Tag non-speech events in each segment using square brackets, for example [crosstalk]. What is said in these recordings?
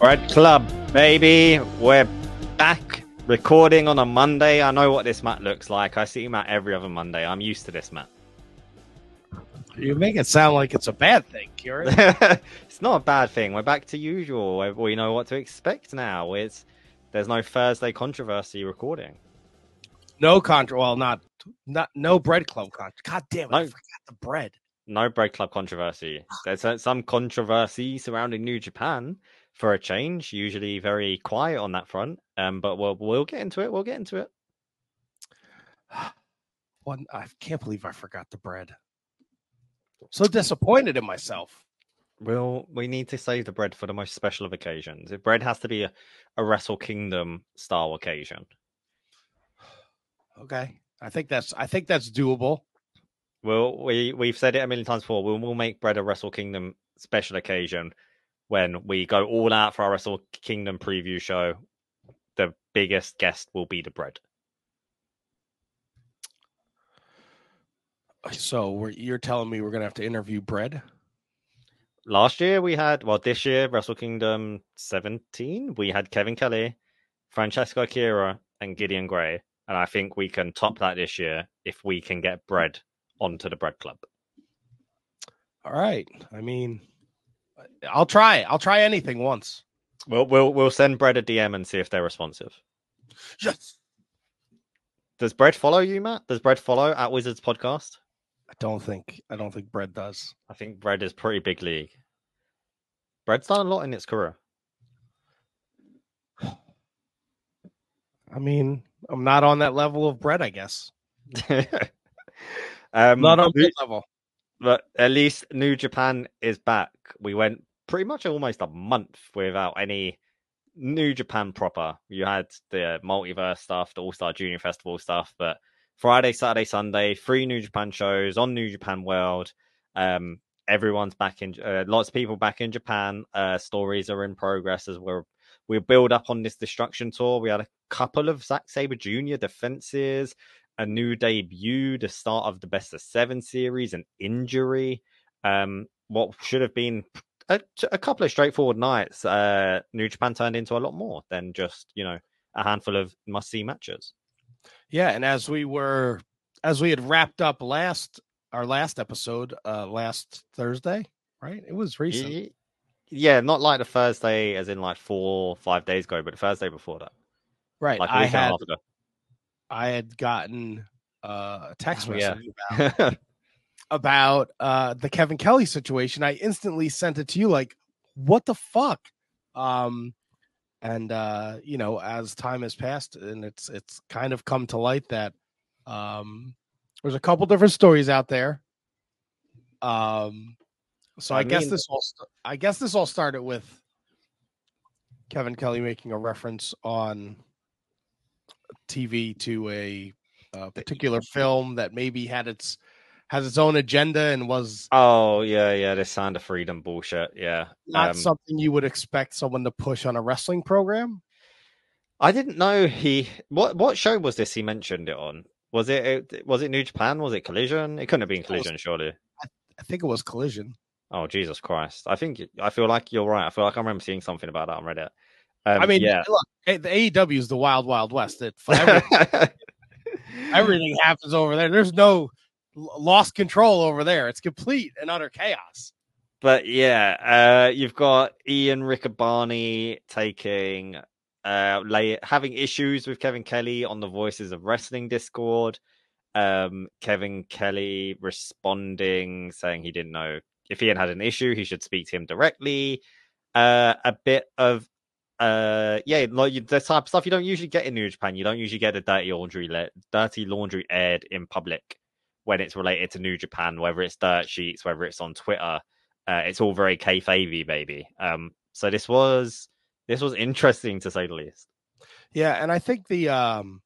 Bread Club, baby. We're back recording on a Monday. I know what this mat looks like. I see Matt every other Monday. I'm used to this, Matt. You make it sound like it's a bad thing, Ciaran. [laughs] it's not a bad thing. We're back to usual. We know what to expect now. It's there's no Thursday controversy recording. No contra. Well, not not no bread club contra. God damn it! No, I forgot the bread. No bread club controversy. There's some controversy surrounding New Japan for a change. Usually very quiet on that front. Um, but we'll we'll get into it. We'll get into it. [sighs] One, I can't believe I forgot the bread. So disappointed in myself. Well, we need to save the bread for the most special of occasions. If bread has to be a, a Wrestle Kingdom style occasion. [sighs] Okay. I think that's I think that's doable. Well, we we've said it a million times before. We'll, we'll make bread a Wrestle Kingdom special occasion when we go all out for our Wrestle Kingdom preview show. The biggest guest will be the bread. Uh, so you're telling me we're gonna have to interview bread? Last year we had well, this year Wrestle Kingdom 17 we had Kevin Kelly, Francesco Akira, and Gideon Grey, and I think we can top that this year if we can get bread onto the bread club. All right. I mean, I'll try. I'll try anything once. We'll we'll we'll send Bread a DM and see if they're responsive. Yes. Does Bread follow you, Matt? Does Bread follow at Wizards Podcast? I don't think I don't think Bread does. I think Bread is pretty big league. Bread's done a lot in its career. I mean, I'm not on that level of bread, I guess. [laughs] um, not on that level. But at least New Japan is back. We went pretty much almost a month without any New Japan proper. You had the multiverse stuff, the All Star Junior Festival stuff, but Friday, Saturday, Sunday, three New Japan shows on New Japan World. Um, everyone's back in. Uh, lots of people back in Japan. Uh, stories are in progress as we're we build up on this destruction tour. We had a couple of Zack Sabre Jr. defenses, a new debut, the start of the best of seven series, an injury. Um, what should have been a, a couple of straightforward nights, uh, New Japan turned into a lot more than just you know a handful of must see matches. Yeah, and as we were as we had wrapped up last our last episode uh last Thursday, right? It was recent. Yeah, not like the Thursday as in like four five days ago, but the Thursday before that. Right. Like I had I had gotten uh, a text oh, message yeah. [laughs] about about uh, the Kevin Kelly situation. I instantly sent it to you like, what the fuck? Um, and uh, you know, as time has passed, and it's it's kind of come to light that um, there's a couple different stories out there. Um, so I, I guess this all st- I guess this all started with Kevin Kelly making a reference on TV to a, a particular film that maybe had its has its own agenda and was oh yeah yeah this sound of freedom bullshit yeah not um, something you would expect someone to push on a wrestling program? I didn't know he what what show was this he mentioned it on? Was it was it new japan? Was it collision? It couldn't have been collision was, surely. I, I, think it was collision. Oh jesus christ. I think i feel like you're right. I feel like i remember seeing something about that on reddit um, i mean yeah look the aew is the wild wild west it, everything, [laughs] everything happens over there there's no lost control over there. It's complete and utter chaos. But yeah, uh, you've got Ian Riccaboni taking uh lay, having issues with Kevin Kelly on the Voices of Wrestling Discord. Um, Kevin Kelly responding saying he didn't know if Ian had an issue, he should speak to him directly. Uh, a bit of uh yeah like the type of stuff you don't usually get in New Japan. You don't usually get a dirty laundry let dirty laundry aired in public when it's related to New Japan, whether it's dirt sheets, whether it's on Twitter. Uh, it's all very kayfabe, baby. Um, so this was this was interesting to say the least. Yeah, and I think the um,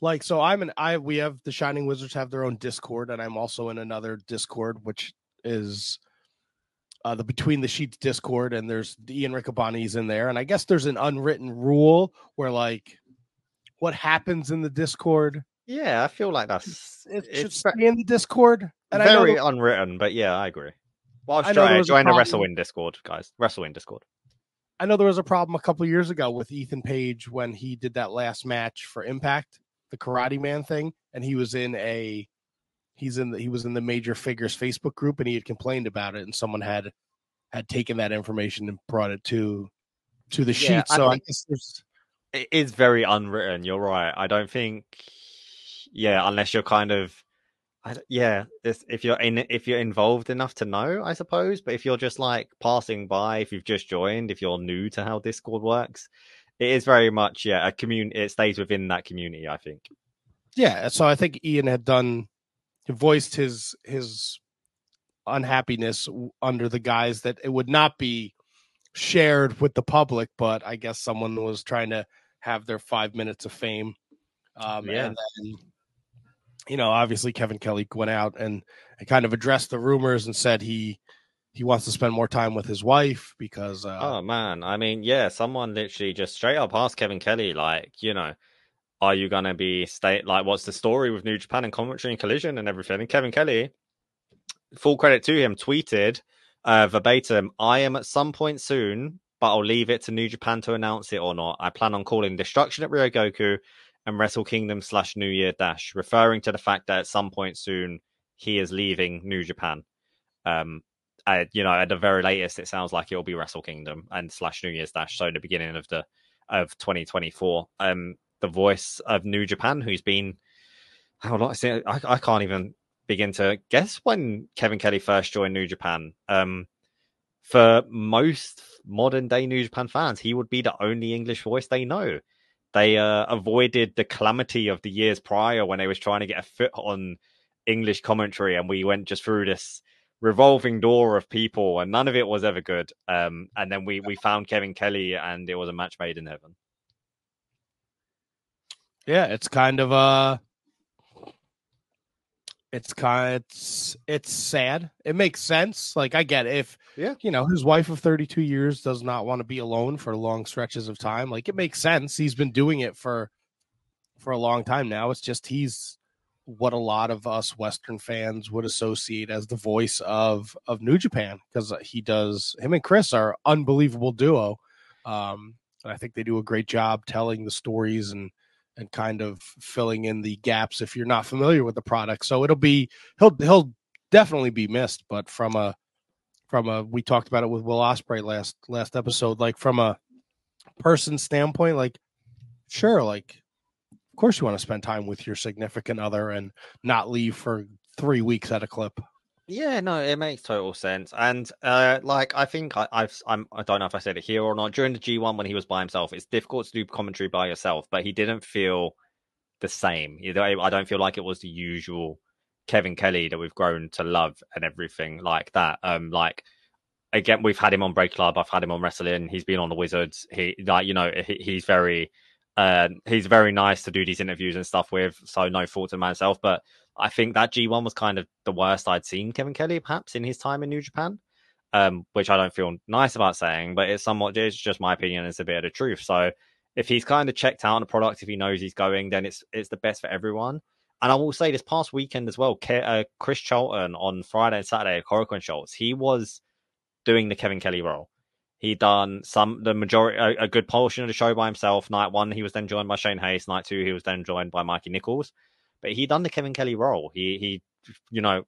like so I'm an I we have the Shining Wizards have their own Discord, and I'm also in another Discord, which is uh, the Between the Sheets Discord, and there's Ian Riccaboni's in there, and I guess there's an unwritten rule where like what happens in the Discord yeah, I feel like that's it should stay in the Discord. And very unwritten, but yeah, I agree. Well, I was trying to join the WrestleWin Discord, guys. WrestleWin Discord. I know there was a problem a couple years ago with Ethan Page when he did that last match for Impact, the Karate Man thing, and he was in a he's in the he was in the major figures Facebook group and he had complained about it and someone had had taken that information and brought it to to the sheet. Yeah, so I, I guess there's it is very unwritten. You're right. I don't think yeah, unless you're kind of yeah, if you're in, if you're involved enough to know, I suppose. But if you're just like passing by, if you've just joined, if you're new to how Discord works, it is very much yeah a community. It stays within that community, I think. Yeah, so I think Ian had done voiced his his unhappiness under the guise that it would not be shared with the public, but I guess someone was trying to have their five minutes of fame. Um, yeah. And then you know, obviously Kevin Kelly went out and, and kind of addressed the rumors and said he he wants to spend more time with his wife because uh, oh man i mean yeah someone literally just straight up asked kevin kelly like you know are you gonna be state like what's the story with new japan and commentary and collision and everything and kevin kelly full credit to him tweeted uh, verbatim i am at some point soon but i'll leave it to new japan to announce it or not i plan on calling destruction at ryogoku and Wrestle Kingdom slash New Year Dash, referring to the fact that at some point soon he is leaving New Japan. Um, I, you know, at the very latest, it sounds like it'll be Wrestle Kingdom and slash New Year's Dash. So the beginning of the of 2024. Um, the voice of New Japan, who's been how long? I, I can't even begin to guess when Kevin Kelly first joined New Japan. Um, for most modern day New Japan fans, he would be the only English voice they know. They uh, avoided the calamity of the years prior when they was trying to get a foot on English commentary, and we went just through this revolving door of people, and none of it was ever good. Um, and then we we found Kevin Kelly, and it was a match made in heaven. Yeah, it's kind of uh it's kind it's it's sad. It makes sense. Like I get it. if yeah, you know, his wife of 32 years does not want to be alone for long stretches of time. Like it makes sense. He's been doing it for for a long time now. It's just he's what a lot of us Western fans would associate as the voice of of New Japan because he does. Him and Chris are unbelievable duo. Um, and I think they do a great job telling the stories and and kind of filling in the gaps if you're not familiar with the product. So it'll be he'll he'll definitely be missed, but from a from a we talked about it with Will Ospreay last last episode, like from a person standpoint, like sure, like of course you want to spend time with your significant other and not leave for three weeks at a clip. Yeah, no, it makes total sense. And uh, like I think I, I've I'm I don't know if I said it here or not. During the G1 when he was by himself, it's difficult to do commentary by yourself, but he didn't feel the same. I don't feel like it was the usual Kevin Kelly that we've grown to love and everything like that. Um, like again, we've had him on Bread Club. I've had him on Wrestling. He's been on the Wizards. He like you know he, he's very uh, he's very nice to do these interviews and stuff with. So no fault to myself, but I think that G1 was kind of the worst I'd seen Kevin Kelly perhaps in his time in New Japan, um, which I don't feel nice about saying, but it's somewhat, it's just my opinion. It's a bit of the truth. So if he's kind of checked out on the product, if he knows he's going, then it's it's the best for everyone. And I will say this past weekend as well, Ke- uh, Chris Charlton on Friday and Saturday at Korakuen Schultz, he was doing the Kevin Kelly role. He done some the majority a, a, good portion of the show by himself. Night one, he was then joined by Shane Haste. Night two, he was then joined by Mikey Nicholls but he done the Kevin Kelly role. He he, you know,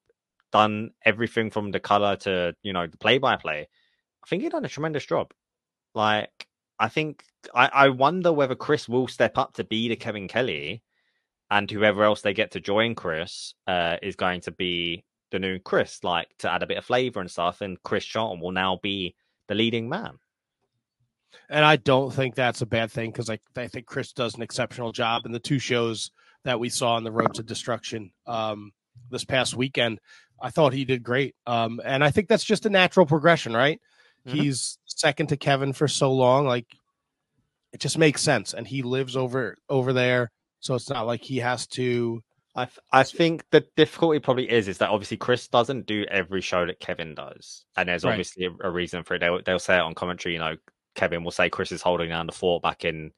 done everything from the color to you know the play by play. I think he done a tremendous job. Like I think I, I wonder whether Chris will step up to be the Kevin Kelly, and whoever else they get to join Chris uh, is going to be the new Chris, like to add a bit of flavor and stuff. And Chris Charlton will now be the leading man. And I don't think that's a bad thing because I, I think Chris does an exceptional job in the two shows that we saw on the road to destruction um, this past weekend. I thought he did great. Um, and I think that's just a natural progression, right? Mm-hmm. He's second to Kevin for so long. Like it just makes sense. And he lives over over there. So it's not like he has to I, th- I think the difficulty probably is is that obviously Chris doesn't do every show that Kevin does, and there's obviously a, a, reason for it. They'll, they'll say it on commentary. You know, Kevin will say Chris is holding down the fort back in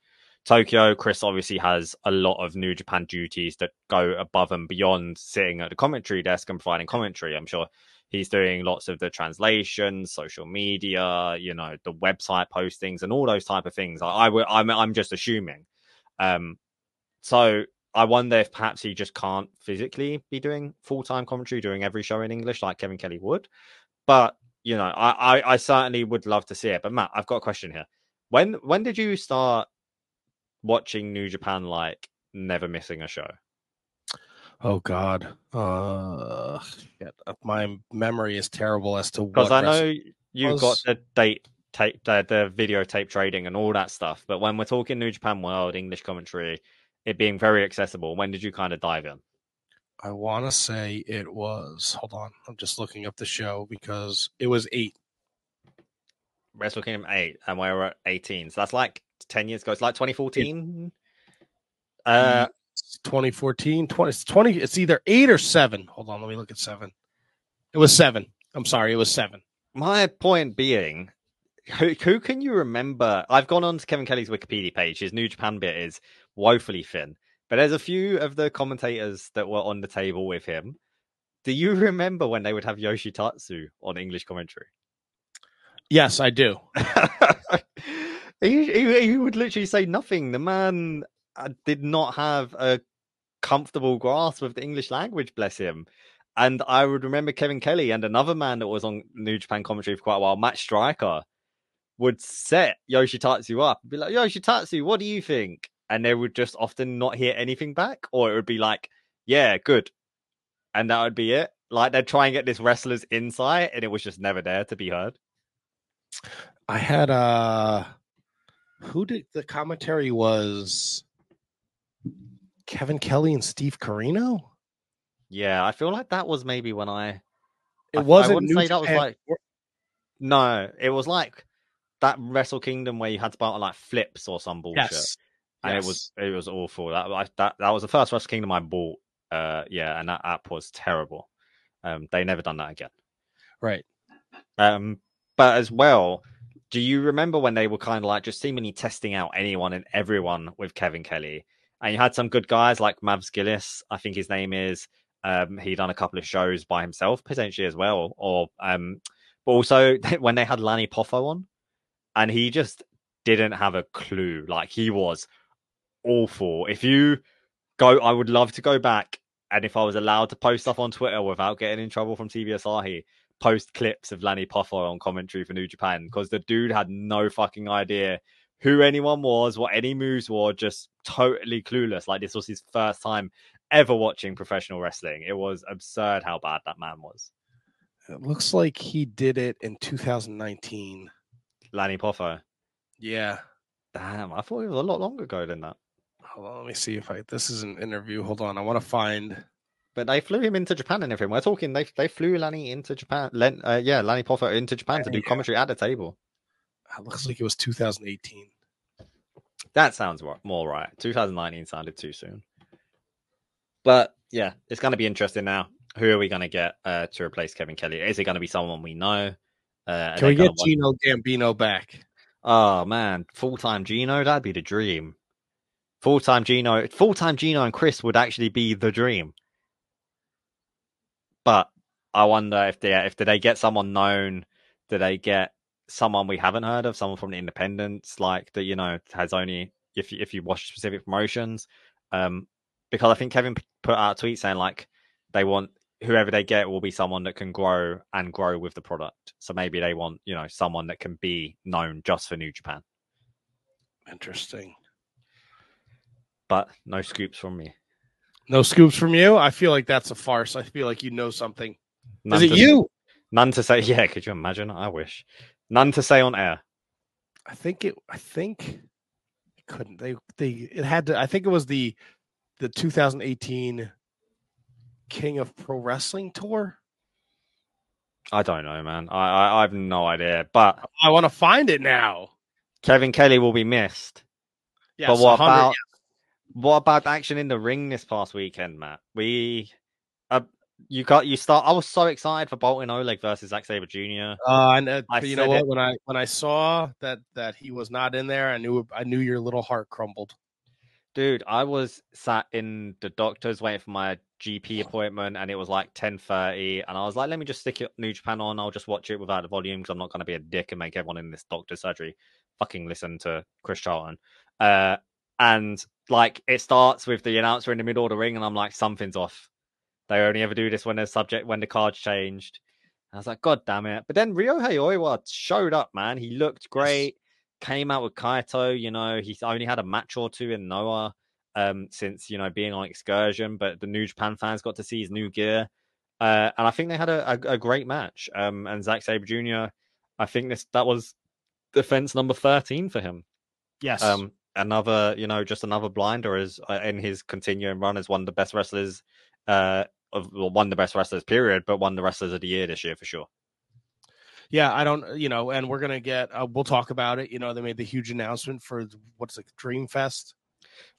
Tokyo, Chris obviously has a lot of New Japan duties that go above and beyond sitting at the commentary desk and providing commentary. I'm sure he's doing lots of the translations, social media, you know, the website postings, and all those type of things. I, I would, I'm, I'm just assuming. Um, so I wonder if perhaps he just can't physically be doing full time commentary, doing every show in English like Kevin Kelly would. But you know, I, I, I certainly would love to see it. But Matt, I've got a question here. When when did you start watching New Japan like never missing a show? Oh God, uh, my memory is terrible as to because I know you've got the date tape, the, the videotape trading and all that stuff. But when we're talking New Japan World English commentary, it being very accessible, when did you kind of dive in? I want to say it was. Hold on, I'm just looking up the show because it was eight. Wrestle Kingdom eight, and we were at eighteen. So that's like ten years ago. It's like 2014. Uh, 2014, 20, it's 20. It's either eight or seven. Hold on, let me look at seven. It was seven. I'm sorry, it was seven. My point being, who, who can you remember? I've gone on to Kevin Kelly's Wikipedia page. His New Japan bit is woefully thin. But there's a few of the commentators that were on the table with him. Do you remember when they would have Yoshitatsu on English commentary? Yes, I do. [laughs] he, he, he, would literally say nothing. The man uh, did not have a comfortable grasp of the English language, bless him. And I would remember Kevin Kelly and another man that was on New Japan commentary for quite a while, Matt Striker, would set Yoshitatsu up and be like, Yoshitatsu, what do you think? and they would just often not hear anything back, or it would be like, yeah, good. And that would be it. Like they'd try and get this wrestler's insight, and it was just never there to be heard. I had uh who did the commentary was Kevin Kelly and Steve Corino? Yeah, I feel like that was maybe when I it wasn't I wouldn't say that was like no, it was like that Wrestle Kingdom where you had to buy like flips or some bullshit. Yes and yes. it was it was awful. That that that was the first Wrestle Kingdom I bought. Uh, yeah, and that app was terrible. Um, they never done that again. Right. Um, but as well, do you remember when they were kind of like just seemingly testing out anyone and everyone with Kevin Kelly? And you had some good guys like Mavs Gillis, I think his name is. Um, he done a couple of shows by himself potentially as well, or um, but also [laughs] when they had Lanny Poffo on, and he just didn't have a clue. Like he was awful. If you go, I would love to go back and if I was allowed to post stuff on Twitter without getting in trouble from Asahi, post clips of Lanny Poffo on commentary for New Japan because the dude had no fucking idea who anyone was, what any moves were, just totally clueless. Like this was his first time ever watching professional wrestling. It was absurd how bad that man was. It looks like he did it in 2019. Lanny Poffo. Yeah. Damn, I thought it was a lot longer ago than that. Hold on, let me see if I. This is an interview. Hold on, I want to find. But they flew him into Japan and everything. We're talking. They they flew Lanny into Japan. Len, uh, yeah, Lanny Poffo into Japan to do commentary at the table. It looks like it was 2018. That sounds more right. 2019 sounded too soon. But yeah, it's going to be interesting now. Who are we going to get uh, to replace Kevin Kelly? Is it going to be someone we know? Uh, Can we get Gino Gambino back? Oh man, full time Gino, that'd be the dream. Full time Gino, full time Gino and Chris would actually be the dream. But I wonder if they if do they get someone known? Do they get someone we haven't heard of? Someone from the independents, like that you know has only if you, if you watch specific promotions. Um, because I think Kevin put out a tweet saying like they want whoever they get will be someone that can grow and grow with the product. So maybe they want you know someone that can be known just for New Japan. Interesting but no scoops from me. No scoops from you? I feel like that's a farce. I feel like you know something. None Is it to, you? None to say. [laughs] Yeah, could you imagine? I wish. None to say on air. I think it. I think it couldn't. They. They. It had to. I think it was the the 2018 King of Pro Wrestling tour. I don't know, man. I I, I have no idea, but I want to find it now. Kevin Kelly will be missed. Yes, but what about what about action in the ring this past weekend, Matt? We uh, you got you start. I was so excited for Boltin Oleg versus Zack Sabre Jr. Uh, and uh, you know what? It. When I when I saw that that he was not in there, I knew I knew your little heart crumbled. Dude, I was sat in the doctor's waiting for my GP appointment, and it was like ten thirty, and I was like, "Let me just stick it New Japan on. I'll just watch it without the volume because I'm not going to be a dick and make everyone in this doctor surgery fucking listen to Chris Charlton." Uh, and like it starts with the announcer in the middle of the ring, and I'm like, "Something's off." They only ever do this when the subject when the cards changed. And I was like, God damn it! But then Ryohei Oiwa showed up, man. He looked great came out with Kaito. You know, he's only had a match or two in Noah um, since you know being on excursion, but the New Japan fans got to see his new gear, uh, and I think they had a, a, a great match. Um, and Zack Sabre Jr. I think this that was defense number thirteen for him. Yes. Um, another, you know, just another blinder is uh, in his continuing run as one of the best wrestlers, uh, of well, one of the best wrestlers period, but one of the wrestlers of the year this year for sure yeah, I don't, you know, and we're gonna get, uh, we'll talk about it. You know, they made the huge announcement for what's it, Dream Fest,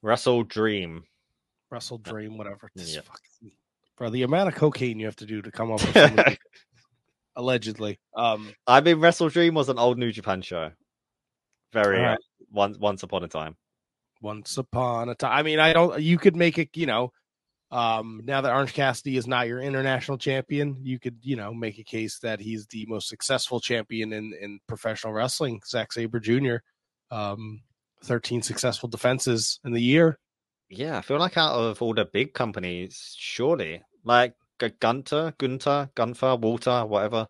Wrestle Dream, Wrestle Dream, whatever. Yeah. Fucking, bro, the amount of cocaine you have to do to come up with something [laughs] allegedly. Um, I mean, Wrestle Dream was an old New Japan show. Very right. Once once upon a time. Once upon a time. I mean, I don't. You could make it. You know, um, now that Orange Cassidy is not your international champion, you could, you know, make a case that he's the most successful champion in, in professional wrestling. Zack Sabre Jr. Um, 13 successful defenses in the year. Yeah, I feel like out of all the big companies, surely, like Gunter, Gunter, Gunther, Walter, whatever,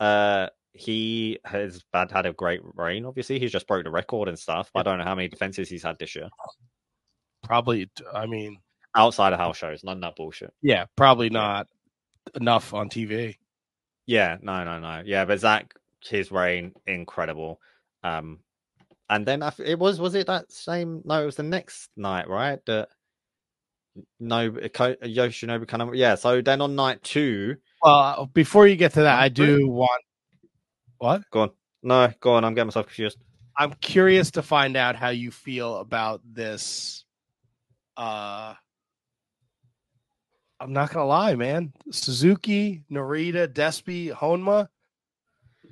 uh, he has bad had a great reign. Obviously, he's just broke the record and stuff. I don't know how many defenses he's had this year. Probably, I mean, outside of house shows, none of that bullshit. Yeah, probably not enough on TV. Yeah, no, no, no. Yeah, but Zack, his reign incredible. Um, and then it was was it that same? No, it was the next night, right? That no Yoshinobu kind of yeah. So then on night two. Well, before you get to that, I do want what? Go on. No, go on. I'm getting myself confused. I'm curious to find out how you feel about this uh I'm not gonna lie, man. Suzuki, Narita, Despi, Honma,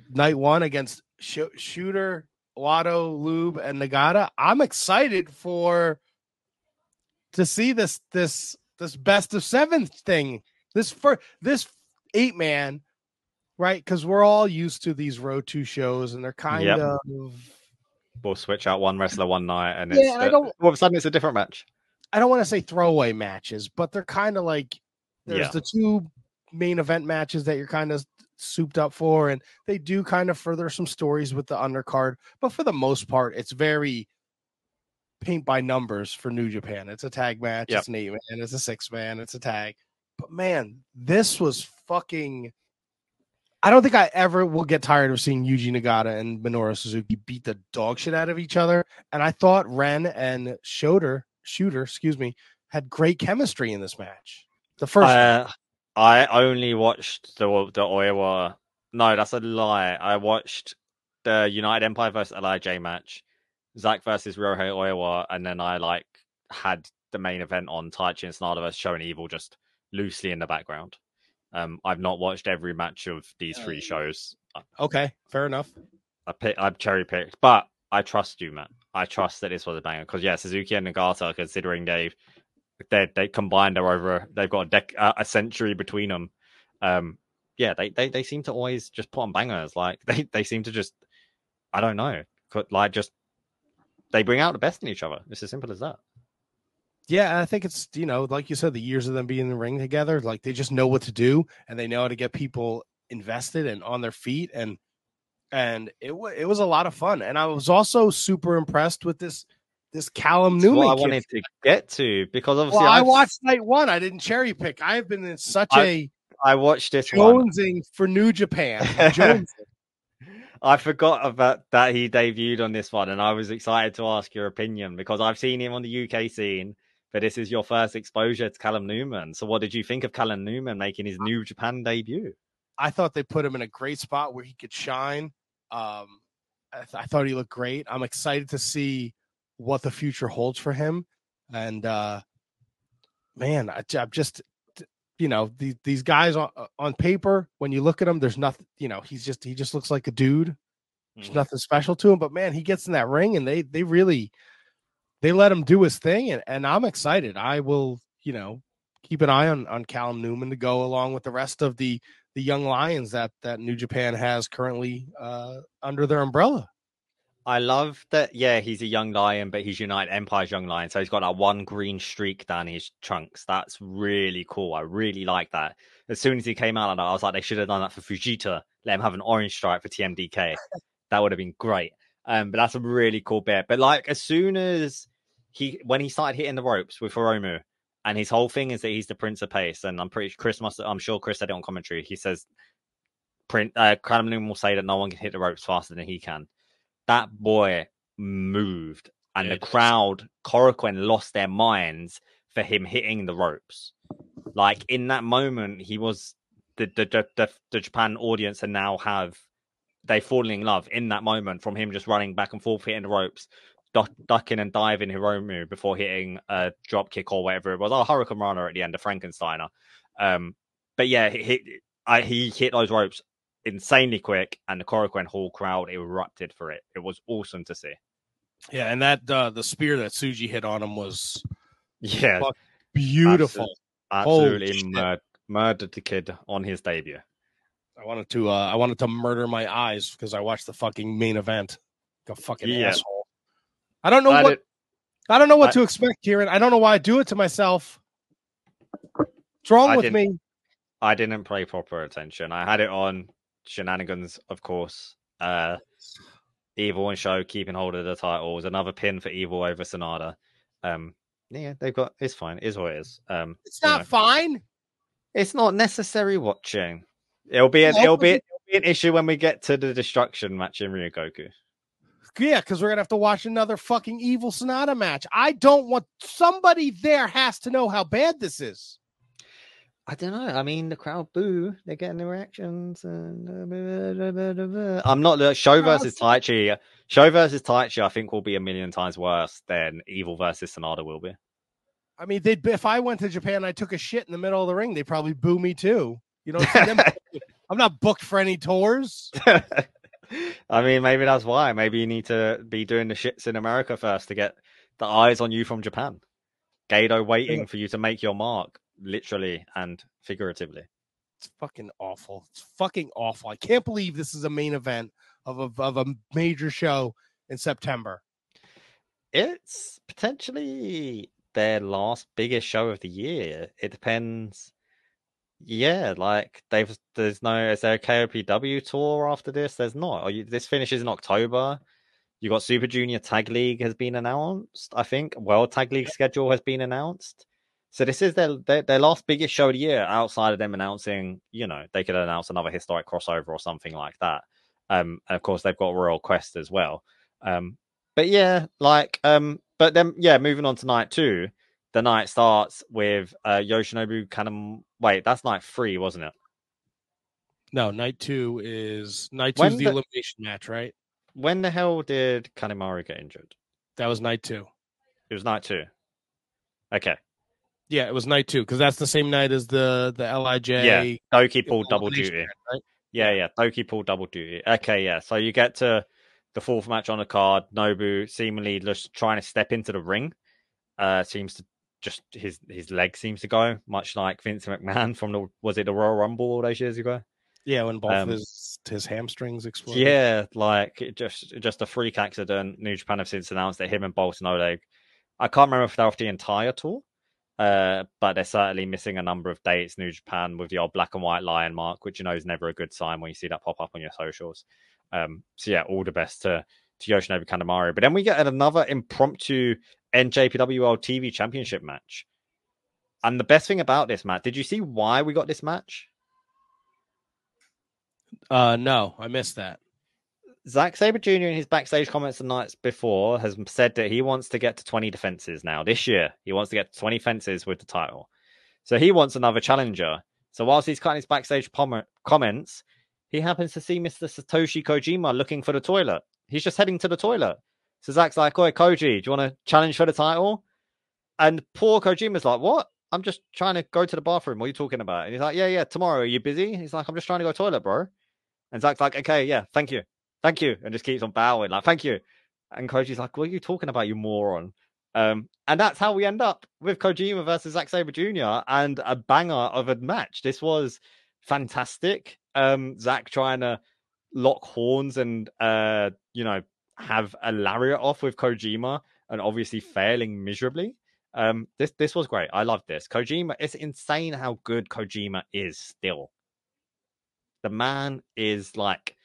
night one against Sh- Shooter, Wato, Lube, and Nagata. I'm excited for to see this this this best of seven thing. This for this eight man, right? Because we're all used to these road two shows, and they're kind yep. of. We'll switch out one wrestler one night, and yeah, it's, I don't, all of a sudden it's a different match. I don't want to say throwaway matches, but they're kind of like there's yeah. the two main event matches that you're kind of souped up for, and they do kind of further some stories with the undercard. But for the most part, it's very paint by numbers for New Japan. It's a tag match, yep. it's an eight man, it's a six man, it's a tag. But man, this was fucking. I don't think I ever will get tired of seeing Yuji Nagata and Minoru Suzuki beat the dog shit out of each other. And I thought Ren and Shooter, Shooter, excuse me, had great chemistry in this match. The first. Uh, I only watched the the Oiwa. No, that's a lie. I watched the United Empire versus Lij match, Zack versus Ryohei Oiwa, and then I like had the main event on Taichi and Sanada versus Show and Evil just loosely in the background. Um, I've not watched every match of these three shows. Okay, fair enough. I pick, I've cherry picked, but I trust you, man. I trust that this was a banger because yeah, Suzuki and Nagata, considering they've they they combined are over they've got a dec a century between them. Um, yeah, they, they they seem to always just put on bangers. Like [laughs] they they seem to just I don't know, like just they bring out the best in each other. It's as simple as that. Yeah, I think it's you know, like you said, the years of them being in the ring together, like they just know what to do and they know how to get people invested and on their feet and and it was it was a lot of fun. And I was also super impressed with this this Callum Newman. What I wanted to get to because obviously well, I watched night one. I didn't cherry pick. I have been in such I, a I watched this jonesing one. for New Japan. [laughs] I forgot about that he debuted on this one, and I was excited to ask your opinion because I've seen him on the UK scene, but this is your first exposure to Callum Newman. So, what did you think of Callum Newman making his New Japan debut? I thought they put him in a great spot where he could shine. Um, I, th- I thought he looked great. I'm excited to see what the future holds for him. And uh man, I, am just you know these these guys on on paper when you look at him, there's nothing. You know, he's just he just looks like a dude. There's mm-hmm. nothing special to him, but man, he gets in that ring and they they really they let him do his thing, and, and I'm excited. I will, you know, keep an eye on on Callum Newman to go along with the rest of the the young lions that that New Japan has currently uh, under their umbrella. I love that. Yeah, he's a young lion, but he's United Empire's young lion, so he's got that one green streak down his trunks. That's really cool. I really like that. As soon as he came out, I was like, they should have done that for Fujita. Let him have an orange stripe for TMDK. that would have been great. Um, but that's a really cool bit. But like, as soon as he, when he started hitting the ropes with Hiromu, and his whole thing is that he's the Prince of Pace, and I'm pretty Chris must, I'm sure Chris said it on commentary. He says, "Print, uh, Callum will say that no one can hit the ropes faster than he can." that boy moved, and the crowd, Korakuen lost their minds for him hitting the ropes. Like in that moment, he was the the the, the Japan audience and now have they falling in love in that moment from him just running back and forth hitting the ropes, duck, ducking and diving Hiromu before hitting a drop kick or whatever it was. a Oh, runner at the end of Frankensteiner. Um, but yeah, he, he, I, he hit those ropes insanely quick, and the Korakuen Hall crowd erupted for it. It was awesome to see. Yeah, and that uh, the spear that Tsuji hit on him was yeah beautiful. Absolutely, absolutely mur- murdered the kid on his debut. I wanted to uh, I wanted to murder my eyes because I watched the fucking main event. Like a fucking yeah. asshole. I don't know I what did, I don't know what I, to expect, Ciaran. I don't know why I do it to myself. What's wrong I with me? I didn't pay proper attention. I had it on shenanigans, of course. Uh, Evil and Show keeping hold of the titles. Another pin for Evil over Sanada. Um, yeah, they've got it's fine. It is what it is. Um, it's not know. fine. It's not necessary watching. It'll be an, it'll be it'll be an issue when we get to the destruction match in Ryogoku. Yeah, because we're gonna have to watch another fucking evil Sanada match. I don't want somebody there has to know how bad this is. I don't know. I mean, the crowd boo. They're getting the reactions. And, uh, I'm not the show versus Taichi. Show versus Taichi, I think, will be a million times worse than Evil versus Sanada will be. I mean, they'd if I went to Japan, and I took a shit in the middle of the ring. They probably boo me too. You know, [laughs] I'm not booked for any tours. [laughs] I mean, maybe that's why. Maybe you need to be doing the shits in America first to get the eyes on you from Japan. Gedo waiting for you to make your mark literally and figuratively. It's fucking awful. It's fucking awful. I can't believe this is a main event of a, of a major show in September. It's potentially their last biggest show of the year. It depends. Yeah, like they've there's no is there a KOPW tour after this? There's not. Are you, this finishes in October. You got Super Junior Tag League has been announced. I think World Tag League schedule has been announced. So this is their, their, their last biggest show of the year outside of them announcing, you know, they could announce another historic crossover or something like that. Um, and of course they've got Royal Quest as well. Um, but yeah, like, um, but then yeah, moving on to night two, the night starts with uh Yoshinobu Kanemaru. Wait, that's night three, wasn't it? No, night two is night two is the, the elimination match, right? When the hell did Kanemaru get injured? That was night two. It was night two. Okay. Yeah, it was night two because that's the same night as the the Lij. Yeah, Douki pulled double duty. Right? Yeah, yeah, Douki pulled double duty. Okay, yeah. So you get to the fourth match on the card. Nobu seemingly just trying to step into the ring. Uh, seems to just his his leg seems to go much like Vince McMahon from the was it the Royal Rumble all those years ago? Yeah, when both um, his his hamstrings exploded. Yeah, like just just a freak accident. New Japan have since announced that him and Boltin Oleg. I can't remember if they're off the entire tour uh, but they're certainly missing a number of dates. New Japan with the old black and white lion mark, which you know is never a good sign when you see that pop up on your socials. Um, so yeah, all the best to to Yoshinobu Kanemaru. But then we get another impromptu NJPW World TV Championship match. And the best thing about this match, did you see why we got this match? Uh, no, I missed that. Zack Sabre Jr. in his backstage comments the nights before has said that he wants to get to 20 defenses now this year. He wants to get to 20 fences with the title. So he wants another challenger. So whilst he's cutting his backstage pom- comments, he happens to see Mr. Satoshi Kojima looking for the toilet. He's just heading to the toilet. So Zach's like, Oi, Koji, do you want to challenge for the title? And poor Kojima's like, What? I'm just trying to go to the bathroom. What are you talking about? And he's like, Yeah, yeah, tomorrow. Are you busy? He's like, I'm just trying to go to the toilet, bro. And Zach's like, Okay, yeah, thank you. Thank you. And just keeps on bowing, like, thank you. And Koji's like, What are you talking about, you moron? Um, and that's how we end up with Kojima versus Zack Sabre Jr. and a banger of a match. This was fantastic. Um, Zack trying to lock horns and uh, you know, have a lariat off with Kojima and obviously failing miserably. Um, this this was great. I love this. Kojima, it's insane how good Kojima is still. The man is like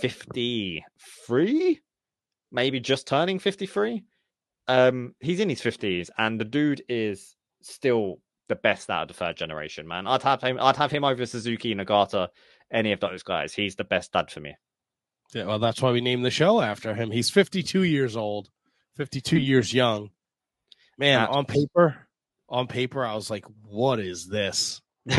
53, maybe just turning 53. Um, he's in his 50s, and the dude is still the best out of the third generation, man. I'd have him I'd have him over Suzuki, Nagata, any of those guys. He's the best dad for me. Yeah, well, that's why we named the show after him. He's 52 years old, 52 years young. Man, on paper, on paper, I was like, what is this? [laughs]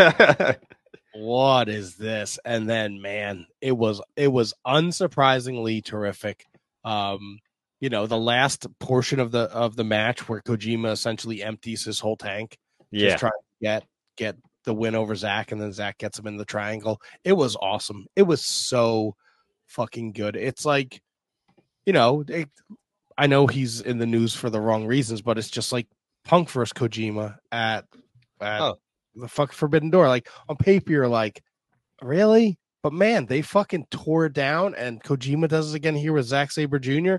what is this? And then, man, it was it was unsurprisingly terrific. Um, you know, the last portion of the of the match where Kojima essentially empties his whole tank, yeah, just trying to get get the win over Zach, and then Zach gets him in the triangle. It was awesome. It was so fucking good. It's like, you know, it, I know he's in the news for the wrong reasons, but it's just like Punk versus Kojima at, at oh. the fuck Forbidden Door. Like on paper, you're like, really? But man, they fucking tore it down, and Kojima does it again here with Zack Sabre Jr.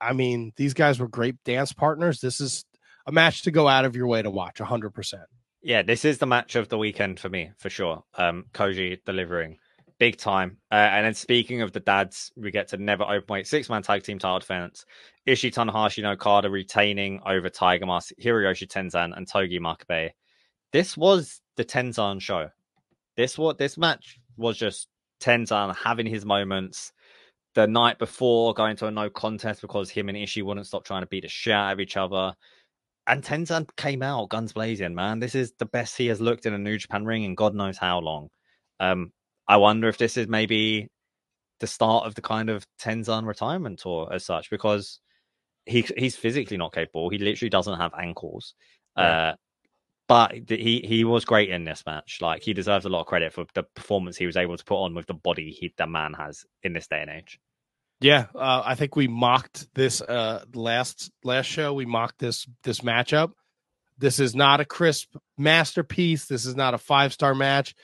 I mean, these guys were great dance partners. This is a match to go out of your way to watch, hundred percent. Yeah, this is the match of the weekend for me, for sure. Um, Koji delivering big time. Uh, and then speaking of the dads, we get to never open weight six man tag team title defense. Ishii Tanahashi no Okada retaining over Tiger Mask, Hiroyoshi Tenzan, and Togi Makabe. This was the Tenzan show. This what this match was just Tenzan having his moments. The night before going to a no contest because him and Ishii wouldn't stop trying to beat the shit out of each other. And Tenzan came out guns blazing, man. This is the best he has looked in a New Japan ring in God knows how long. Um, I wonder if this is maybe the start of the kind of Tenzan retirement tour as such, because he he's physically not capable. He literally doesn't have ankles. Yeah. Uh, but he he was great in this match. Like he deserves a lot of credit for the performance he was able to put on with the body he the man has in this day and age. Yeah, uh, I think we mocked this uh, last last show. We mocked this this matchup. This is not a crisp masterpiece. This is not a five star match.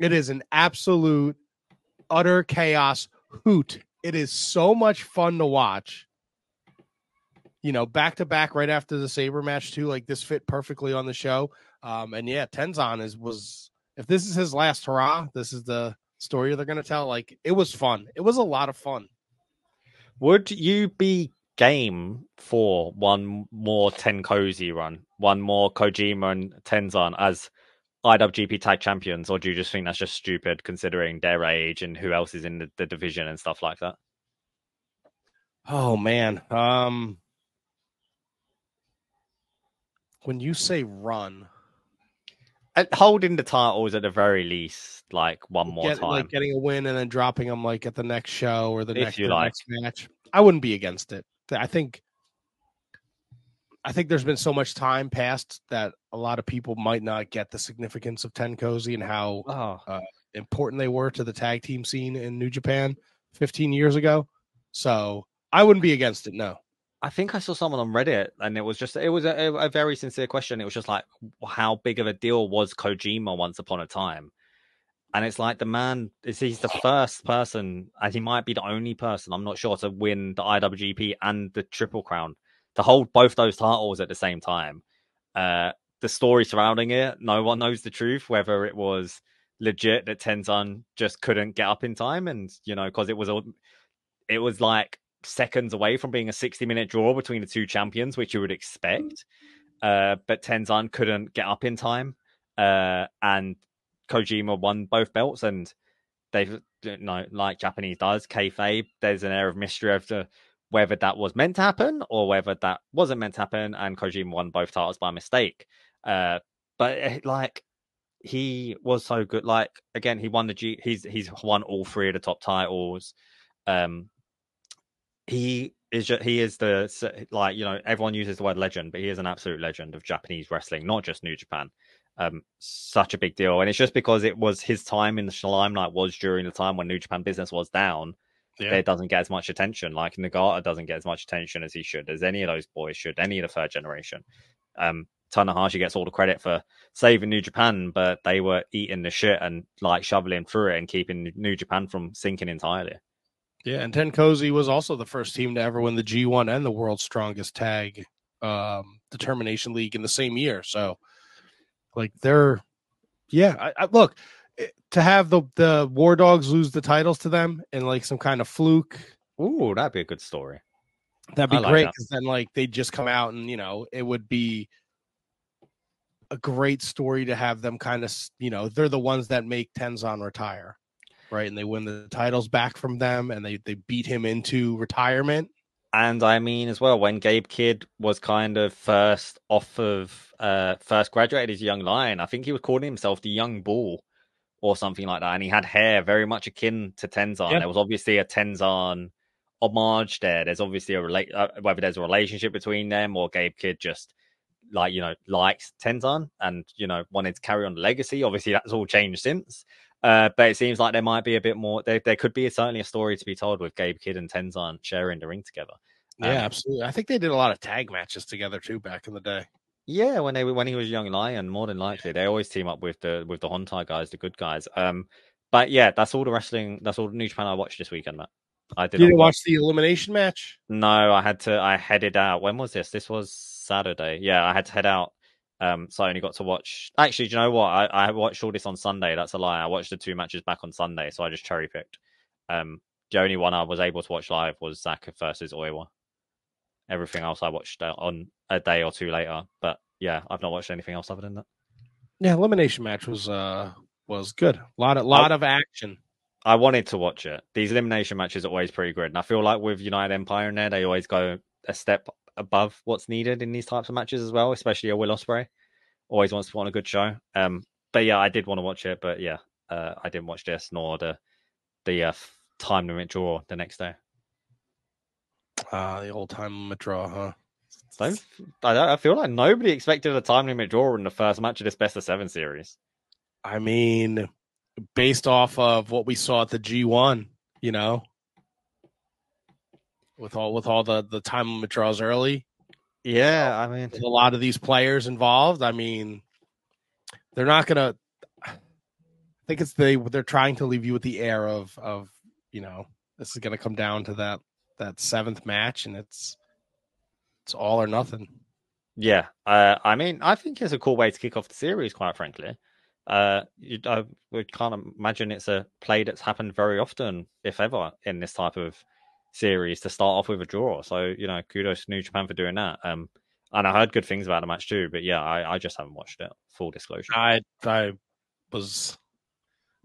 It is an absolute utter chaos hoot. It is so much fun to watch. You know, back to back right after the Sabre match too. Like this fit perfectly on the show. Um, and yeah, Tenzan is was if this is his last hurrah, this is the story they're gonna tell. Like it was fun. It was a lot of fun. Would you be game for one more TenCozy run, one more Kojima and Tenzan as IWGP Tag Champions, or do you just think that's just stupid considering their age and who else is in the, the division and stuff like that? Oh man, um, when you say run, at holding the titles at the very least, like one more get, time, like getting a win and then dropping them like at the next show or the next, the like. next match, I wouldn't be against it. I think I think there's been so much time passed that a lot of people might not get the significance of TenCozy and how oh. uh, important they were to the tag team scene in New Japan 15 years ago. So I wouldn't be against it. No. I think I saw someone on Reddit, and it was just it was a, a very sincere question. It was just like, how big of a deal was Kojima once upon a time? And it's like the man is he's the first person, and he might be the only person, I'm not sure, to win the IWGP and the Triple Crown to hold both those titles at the same time. Uh, the story surrounding it, no one knows the truth, whether it was legit that Tenzan just couldn't get up in time, and you know, because it was a, it was like seconds away from being a 60 minute draw between the two champions, which you would expect. Uh, but Tenzan couldn't get up in time, uh, and Kojima won both belts, and they've you know, like Japanese does kayfabe. There's an air of mystery the whether that was meant to happen or whether that wasn't meant to happen, and Kojima won both titles by mistake. Uh, but eh, like he was so good. Like again, he won the G. He's he's won all three of the top titles. Um, he is just, he is the like you know everyone uses the word legend, but he is an absolute legend of Japanese wrestling, not just New Japan. Um, such a big deal, and it's just because it was his time in the limelight was during the time when New Japan business was down. Yeah. It doesn't get as much attention. Like Nagata doesn't get as much attention as he should, as any of those boys should, any of the third generation. Um, Tanahashi gets all the credit for saving New Japan, but they were eating the shit and like shoveling through it and keeping New Japan from sinking entirely. Yeah, and TenCozy was also the first team to ever win the G1 and the World's Strongest Tag um, Determination League in the same year. So, like, they're yeah. I, I, look to have the the War Dogs lose the titles to them in like some kind of fluke. Ooh, that'd be a good story. That'd be like great because then like they'd just come out and you know it would be a great story to have them kind of you know they're the ones that make Tenzan retire right? And they win the titles back from them, and they they beat him into retirement. And I mean, as well, when Gabe Kidd was kind of first off of uh first graduated as a young lion, I think he was calling himself the young bull or something like that, and he had hair very much akin to Tenzan. There was obviously a Tenzan homage there. There's obviously a relate uh, whether there's a relationship between them or Gabe Kidd just like you know likes Tenzan and you know wanted to carry on the legacy. Obviously, that's all changed since. Uh, but it seems like there might be a bit more. There, there could be a, certainly a story to be told with Gabe Kidd and Tenzan sharing the ring together. Um, yeah, absolutely. I think they did a lot of tag matches together too back in the day. Yeah, when they when he was a young lion, more than likely they always team up with the with the Hontai guys, the good guys. Um, but yeah, that's all the wrestling. That's all the New Japan I watched this weekend, Matt. I did. You watch the elimination match? No, I had to. I headed out. When was this? This was Saturday. Yeah, I had to head out um, so I only got to watch. Actually, do you know what? I, I watched all this on Sunday. That's a lie. I watched the two matches back on Sunday, so I just cherry picked. Um, the only one I was able to watch live was Zack versus Oiwa. Everything else I watched uh, on a day or two later. But yeah, I've not watched anything else other than that. Yeah, elimination match was uh was good. A lot of lot I, of action. I wanted to watch it. These elimination matches are always pretty good, and I feel like with United Empire in there, they always go a step above what's needed in these types of matches as well, especially a Will Ospreay. Always wants to put on a good show. Um, but yeah, I did want to watch it, but yeah, uh, I didn't watch this nor the the uh, time limit draw the next day. Ah, uh, the old time limit draw, huh? So I, I feel like nobody expected a time limit draw in the first match of this best of seven series. I mean, based off of what we saw at the G one, you know, with all with all the the time limit draws early. Yeah, I mean, a lot of these players involved. I mean, they're not gonna. I think it's they they're trying to leave you with the air of of you know this is gonna come down to that that seventh match, and it's it's all or nothing. Yeah, uh, I mean, I think it's a cool way to kick off the series. Quite frankly, uh, you, I would of imagine it's a play that's happened very often, if ever, in this type of series to start off with a draw. So you know, kudos to New Japan for doing that. Um, and I heard good things about the match too. But yeah, I, I just haven't watched it. Full disclosure. I I was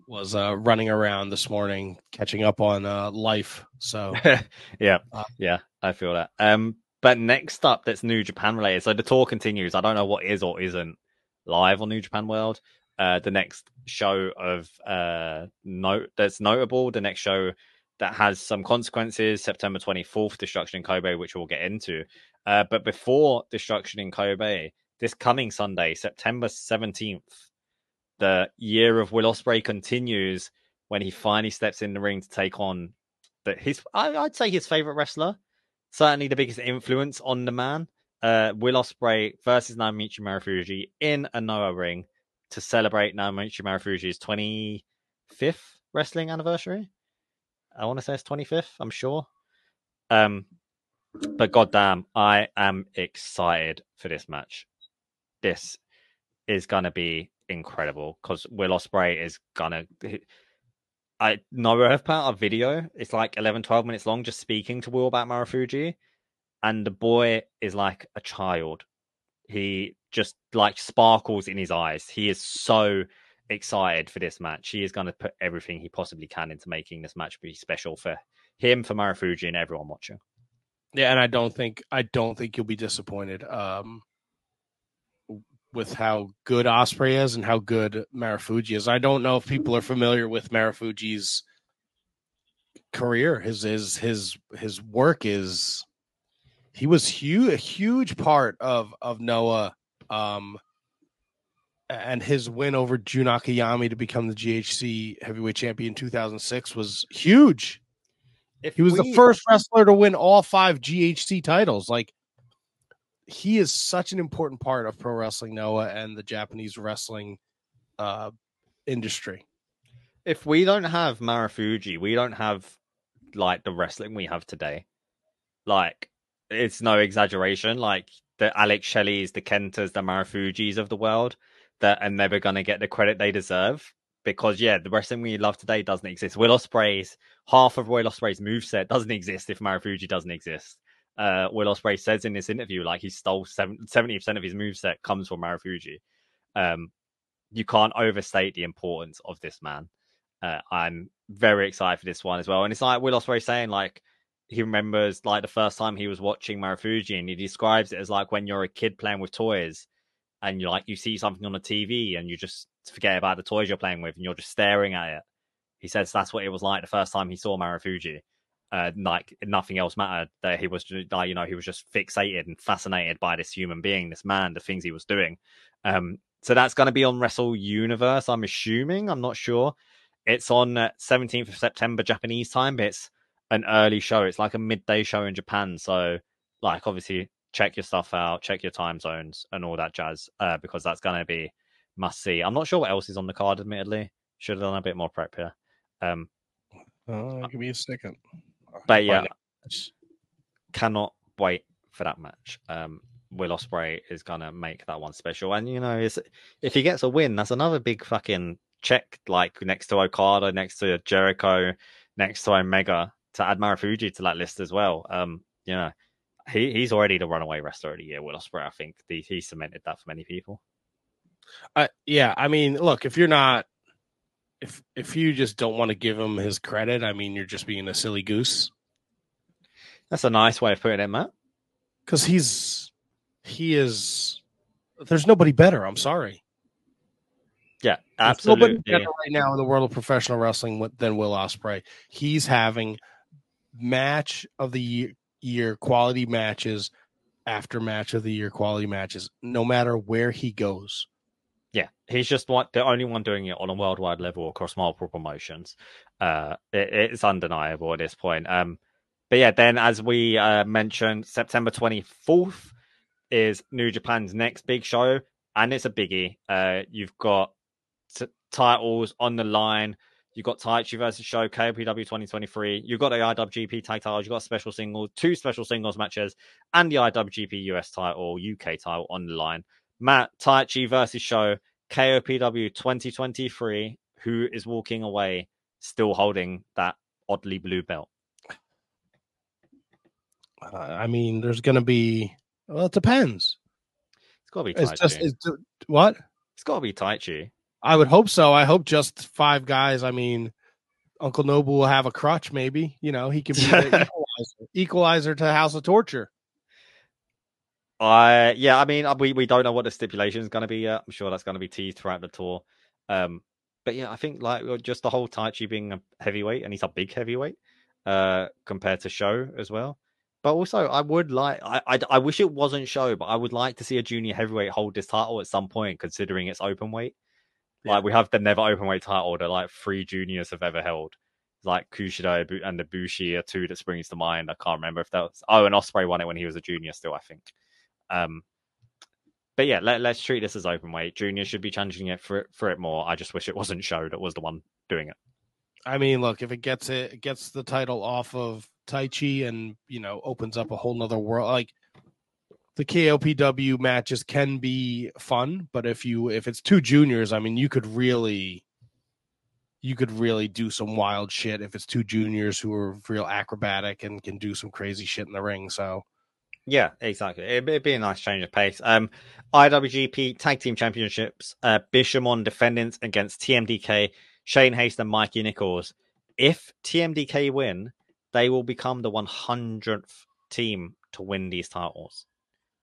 was uh, running around this morning catching up on uh, life. So [laughs] yeah, uh, yeah, I feel that. Um, but next up, that's New Japan related. So the tour continues. I don't know what is or isn't live on New Japan World. Uh, the next show of uh note that's notable. The next show that has some consequences. September 24th, Destruction in Kobe, which we'll get into. Uh, but before Destruction in Kobe, this coming Sunday, September 17th, the year of Will Ospreay continues when he finally steps in the ring to take on his, I, would say his favorite wrestler, certainly the biggest influence on the man. Uh, Will Ospreay versus Naomichi Marufuji in a Noah ring to celebrate Naomichi Marufuji's 25th wrestling anniversary. I want to say it's 25th, I'm sure. Um, but goddamn, I am excited for this match. This is gonna be incredible because Will Ospreay is gonna. I know I've put out a video. It's like 11, 12 minutes long, just speaking to Will about Marufuji, and the boy is like a child. He just like sparkles in his eyes. He is so excited for this match. He is going to put everything he possibly can into making this match be special for him, for Marufuji, and everyone watching. Yeah, and I don't think I don't think you'll be disappointed um, with how good Ospreay is and how good Marufuji is. I don't know if people are familiar with Marufuji's career. His his his his work is he was huge, a huge part of of Noah, um, and his win over Jun Akiyama to become the GHC heavyweight champion in 2006 was huge. If he was we... the first wrestler to win all five GHC titles. Like he is such an important part of pro wrestling Noah and the Japanese wrestling uh, industry. If we don't have Marufuji, we don't have like the wrestling we have today. Like it's no exaggeration. Like the Alex Shelley's, the Kentas, the Marufujis of the world that are never going to get the credit they deserve because yeah, the wrestling we love today doesn't exist. Will Ospreay's half of Will Ospreay's moveset doesn't exist if Marufuji doesn't exist. Uh, Will Ospreay says in this interview, like he stole 70 percent of his moveset comes from Marufuji. Um, you can't overstate the importance of this man. Uh, I'm very excited for this one as well. And it's like Will Ospreay saying, like, he remembers like the first time he was watching Marufuji and he describes it as like when you're a kid playing with toys and you like you see something on the TV and you just forget about the toys you're playing with and you're just staring at it. He says that's what it was like the first time he saw Marufuji. Uh, like nothing else mattered. That he was, you know, he was just fixated and fascinated by this human being, this man, the things he was doing. Um, so that's going to be on Wrestle Universe. I'm assuming. I'm not sure. It's on uh, 17th of September Japanese time, but it's an early show. It's like a midday show in Japan. So, like, obviously, check your stuff out, check your time zones, and all that jazz, uh, because that's going to be must see. I'm not sure what else is on the card. Admittedly, should have done a bit more prep here. Um, uh, give me a second. But yeah, cannot wait for that match. Um, Will Ospreay is gonna make that one special, and you know, if he gets a win, that's another big fucking check. Like next to Okada, next to Jericho, next to Omega, to add Marufuji to that list as well. Um, you know, he he's already the runaway wrestler of the year. Will Ospreay, I think he, he cemented that for many people. Uh, yeah, I mean, look, if you're not, if if you just don't want to give him his credit, I mean, you're just being a silly goose. That's a nice way of putting it, Matt. Because he's he is. There's nobody better. I'm sorry. Yeah, absolutely. There's nobody better right now in the world of professional wrestling than Will Ospreay. He's having match of the year quality matches after match of the year quality matches, no matter where he goes. Yeah, he's just one, the only one doing it on a worldwide level across multiple promotions. Uh, it, it's undeniable at this point. Um, but yeah, then as we uh, mentioned, September 24th is New Japan's next big show, and it's a biggie. Uh, you've got t- titles on the line. You've got Taichi versus Sho, KOPW 2023. You've got the IWGP tag titles. You've got special singles, two special singles matches, and the IWGP US title, UK title on the line. Matt Taichi versus Sho KOPW 2023. Who is walking away still holding that oddly blue belt? Uh, I mean, there's going to be. Well, it depends. It's got to be Taichi. It's just it's, what? It's got to be Taichi. I would hope so. I hope just five guys. I mean, Uncle Noble will have a crutch, maybe. You know, he can be [laughs] equalizer, equalizer to House of Torture. I uh, yeah, I mean, uh, we we don't know what the stipulation is going to be yet. I'm sure that's going to be teased throughout the tour. Um, but yeah, I think like just the whole Taichi being a heavyweight, and he's a big heavyweight uh, compared to Sho as well. But also, I would like, I, I, I wish it wasn't Sho, but I would like to see a junior heavyweight hold this title at some point, considering it's open weight. Like we have the never open weight title that like three juniors have ever held. Like Kushida and the Bushi are two that springs to mind. I can't remember if that was oh, and Ospreay won it when he was a junior still, I think. Um, but yeah, let, us treat this as open weight. Junior should be challenging it for for it more. I just wish it wasn't Sho that was the one doing it. I mean, look, if it gets it, it gets the title off of Taichi and you know opens up a whole nother world. Like the KOPW matches can be fun, but if you if it's two juniors, I mean, you could really you could really do some wild shit if it's two juniors who are real acrobatic and can do some crazy shit in the ring. So yeah, exactly. It'd, it'd be a nice change of pace. Um, IWGP Tag Team Championships, uh, Bishamon defendants against TMDK, Shane Haste and Mikey Nichols. If TMDK win, they will become the 100th team to win these titles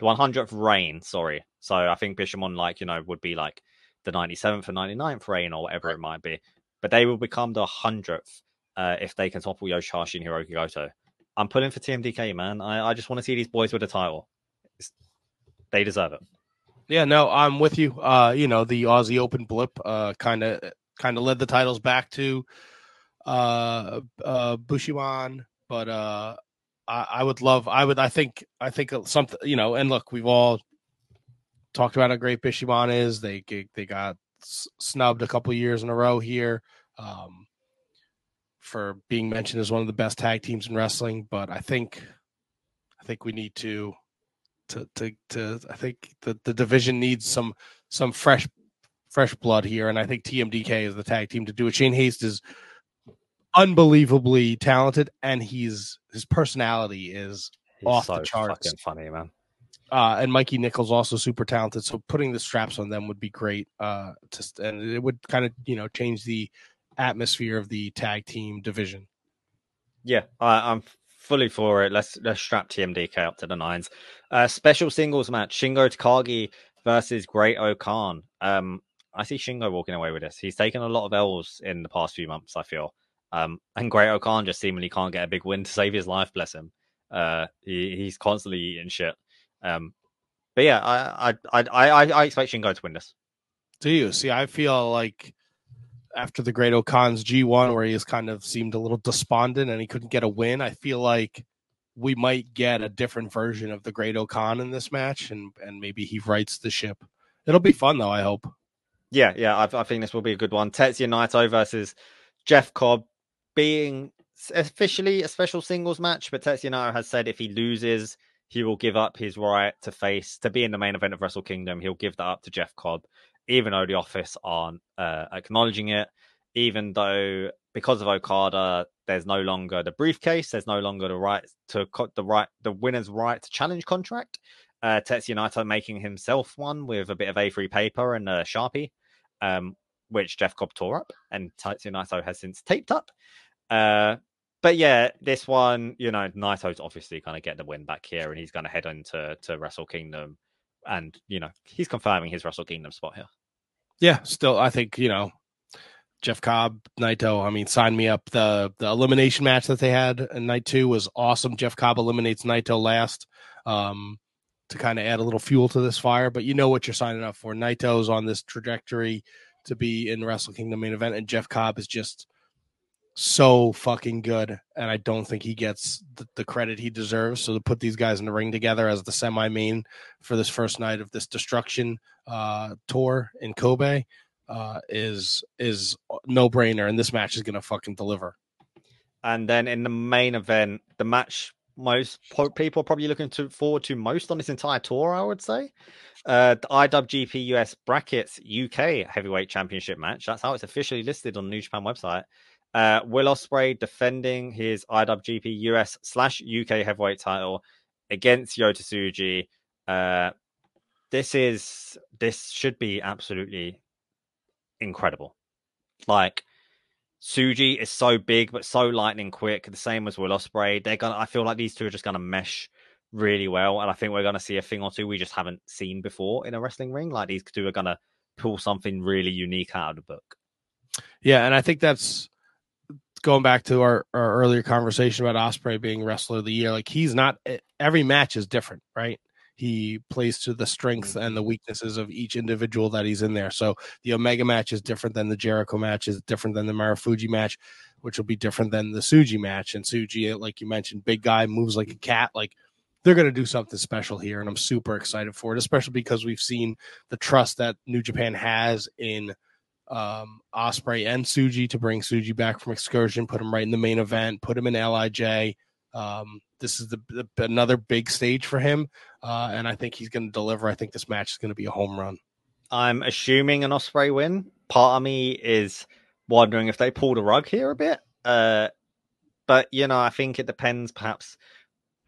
the 100th reign. Sorry, so I think Bishamon like you know would be like the 97th or 99th reign or whatever it might be, but they will become the 100th uh, if they can topple Yoshihashi and Hirooki Goto. I'm pulling for TMDK, man. I, I just want to see these boys with a title. It's, they deserve it. Yeah, no, I'm with you. Uh, you know, the Aussie Open blip uh kind of kind of led the titles back to uh uh but uh I, I would love I would I think I think something you know, and look, we've all talked about how great Bishamon is. They they got snubbed a couple years in a row here. Um for being mentioned as one of the best tag teams in wrestling, but I think I think we need to to to to I think the, the division needs some some fresh fresh blood here, and I think TMDK is the tag team to do it. Shane Haste is unbelievably talented, and he's his personality is he's off so the charts. Fucking funny, man. Uh, and Mikey Nichols also super talented. So putting the straps on them would be great. Uh, to, and it would kind of you know change the atmosphere of the tag team division. Yeah, I, I'm fully for it. Let's let's strap TMDK up to the nines. Uh, special singles match: Shingo Takagi versus Great-O-Khan. Um, I see Shingo walking away with this. He's taken a lot of L's in the past few months. I feel, um, and Great-O-Khan just seemingly can't get a big win to save his life. Bless him. Uh, he, he's constantly eating shit. Um, but yeah, I I I I, I expect Shingo to win this. Do you see? I feel like after the Great-O-Khan's G1, where he has kind of seemed a little despondent and he couldn't get a win, I feel like we might get a different version of the Great-O-Khan in this match, and and maybe he rights the ship. It'll be fun though. I hope. Yeah, yeah, I, I think this will be a good one. Tetsuya Naito versus Jeff Cobb, being officially a special singles match, but Tetsuya Naito has said if he loses, he will give up his right to face to be in the main event of Wrestle Kingdom. He'll give that up to Jeff Cobb even though the office aren't uh, acknowledging it, even though because of Okada, there's no longer the briefcase, there's no longer the right to cut the right the winner's right to challenge contract. Uh, Tetsuya Naito making himself one with a bit of A3 paper and a sharpie, um, which Jeff Cobb tore up, and Tetsuya Naito has since taped up. Uh, but yeah, this one, you know, Naito's obviously going to get the win back here, and he's going to head into to Wrestle Kingdom and you know he's confirming his Wrestle Kingdom spot here. Yeah, still, I think you know Jeff Cobb, Naito. I mean, sign me up. The the elimination match that they had in night two was awesome. Jeff Cobb eliminates Naito last um, to kind of add a little fuel to this fire. But you know what you're signing up for. Naito's on this trajectory to be in Wrestle Kingdom main event, and Jeff Cobb is just so fucking good, and I don't think he gets the, the, credit he deserves. So to put these guys in the ring together as the semi main for this first night of this destruction uh, tour in Kobe uh, is is no brainer, and this match is gonna fucking deliver. And then in the main event, the match most people are probably looking to forward to most on this entire tour, I would say. Uh, the IWGP US Brackets UK Heavyweight Championship match. That's how it's officially listed on the New Japan website. Uh, Will Ospreay defending his IWGP US slash UK heavyweight title against Yota Tsuji. Uh, this is this should be absolutely incredible. Like Tsuji is so big but so lightning quick. The same as Will Ospreay. They're gonna. I feel like these two are just gonna mesh really well, and I think we're gonna see a thing or two we just haven't seen before in a wrestling ring. Like these two are gonna pull something really unique out of the book. Yeah, and I think that's going back to our, our earlier conversation about Ospreay being wrestler of the year, like he's not every match is different, right? He plays to the strengths and the mm-hmm. weaknesses of each individual that he's in there. So the Omega match is different than the Jericho match, is different than the Marufuji match, which will be different than the Tsuji match. And Tsuji, like you mentioned, big guy moves like a cat. Like they're going to do something special here, and I'm super excited for it, especially because we've seen the trust that New Japan has in um, Ospreay and Tsuji to bring Tsuji back from excursion, put him right in the main event, put him in LIJ. Um, this is the, the, another big stage for him, uh, and I think he's going to deliver. I think this match is going to be a home run. I'm assuming an Ospreay win. Part of me is wondering if they pulled a rug here a bit, uh, but you know, I think it depends perhaps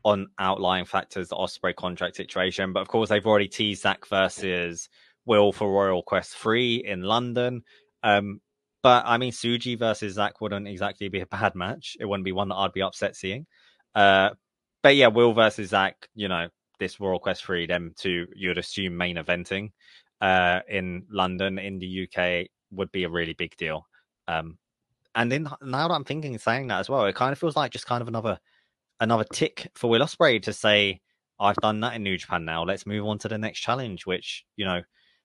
on outlying factors, the Ospreay contract situation. But of course, they've already teased Zack versus Will for Royal Quest 3 in London. Um, but I mean, Tsuji versus Zack wouldn't exactly be a bad [laughs] match. It wouldn't be one that I'd be upset seeing. Uh, but yeah, Will versus Zack, you know, this Royal Quest 3, them two, you'd assume main eventing uh, in London, in the UK, would be a really big deal. Um, and then now that I'm thinking, saying that as well, it kind of feels like just kind of another another tick for Will Ospreay to say, I've done that in New Japan now. Let's move on to the next challenge, which, you know,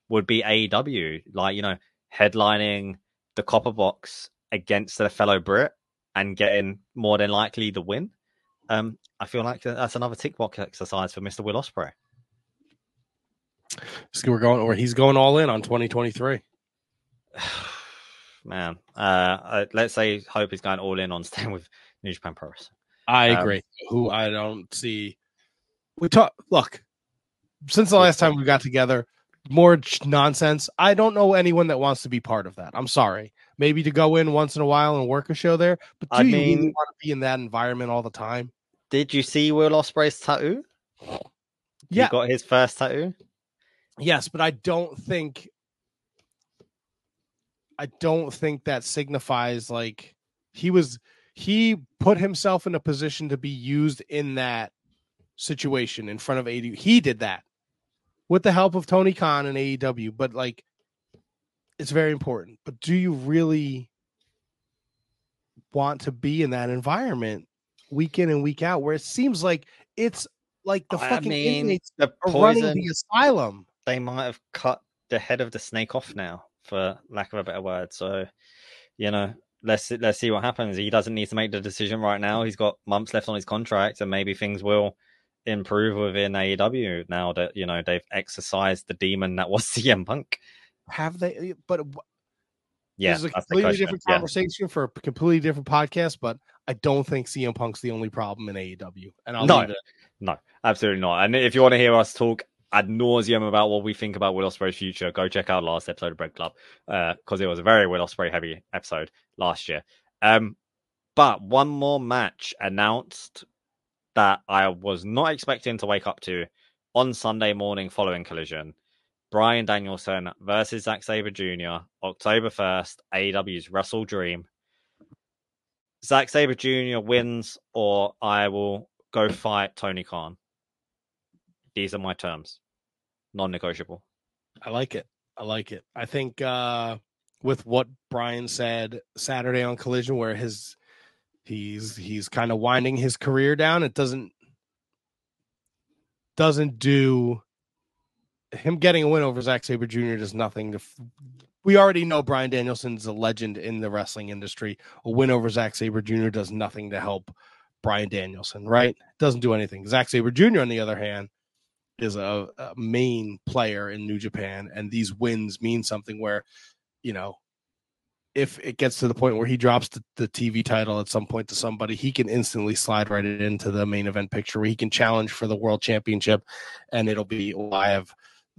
would be AEW. Like, you know, headlining the copper box against a fellow Brit and getting more than likely the win. Um, I feel like that's another tick box exercise for Mr. Will Ospreay. So we're going, or he's going all in on 2023. [sighs] Man, uh, let's say Hope is going all in on staying with New Japan Pro Wrestling. I um, agree. Um, Who I don't see. We talk. Look, since the last time we got together, more nonsense. I don't know anyone that wants to be part of that. I'm sorry. Maybe to go in once in a while and work a show there, but do I you mean, really want to be in that environment all the time? Did you see Will Ospreay's tattoo? Yeah, he got his first tattoo. Yes, but I don't think I don't think that signifies like he was he put himself in a position to be used in that situation in front of AD. He did that with the help of Tony Khan and AEW, but like it's very important. But do you really want to be in that environment week in and week out where it seems like it's like the I fucking mean, inmates the poison, running the asylum? They might have cut the head of the snake off now, for lack of a better word. So, you know, let's let's see what happens. He doesn't need to make the decision right now. He's got months left on his contract, and maybe things will improve within AEW now that you know they've exercised the demon that was [laughs] CM Punk. Have they? But yeah, this is a completely different conversation yeah. for a completely different podcast. But I don't think CM Punk's the only problem in AEW. And I'll no, no, absolutely not. And if you want to hear us talk ad nauseum about what we think about Will Ospreay's future, go check out last episode of Bread Club because uh, it was a very Will Ospreay heavy episode last year. Um, but one more match announced that I was not expecting to wake up to on Sunday morning following Collision. Bryan Danielson versus Zack Sabre Jr. October 1st, AEW's WrestleDream. Zack Sabre Jr. wins, or I will go fight Tony Khan. These are my terms, non negotiable. I like it. I like it. I think uh, with what Brian said Saturday on Collision, where his he's he's kind of winding his career down. It doesn't doesn't do him getting a win over Zack Sabre Jr. does nothing to. We already know Bryan Danielson's a legend in the wrestling industry. A win over Zack Sabre Jr. does nothing to help Bryan Danielson, right? Doesn't do anything. Zack Sabre Jr. on the other hand is a, a main player in New Japan, and these wins mean something. Where you know if it gets to the point where he drops the, the, TV title at some point to somebody, he can instantly slide right into the main event picture where he can challenge for the world championship. And it'll be, well, I have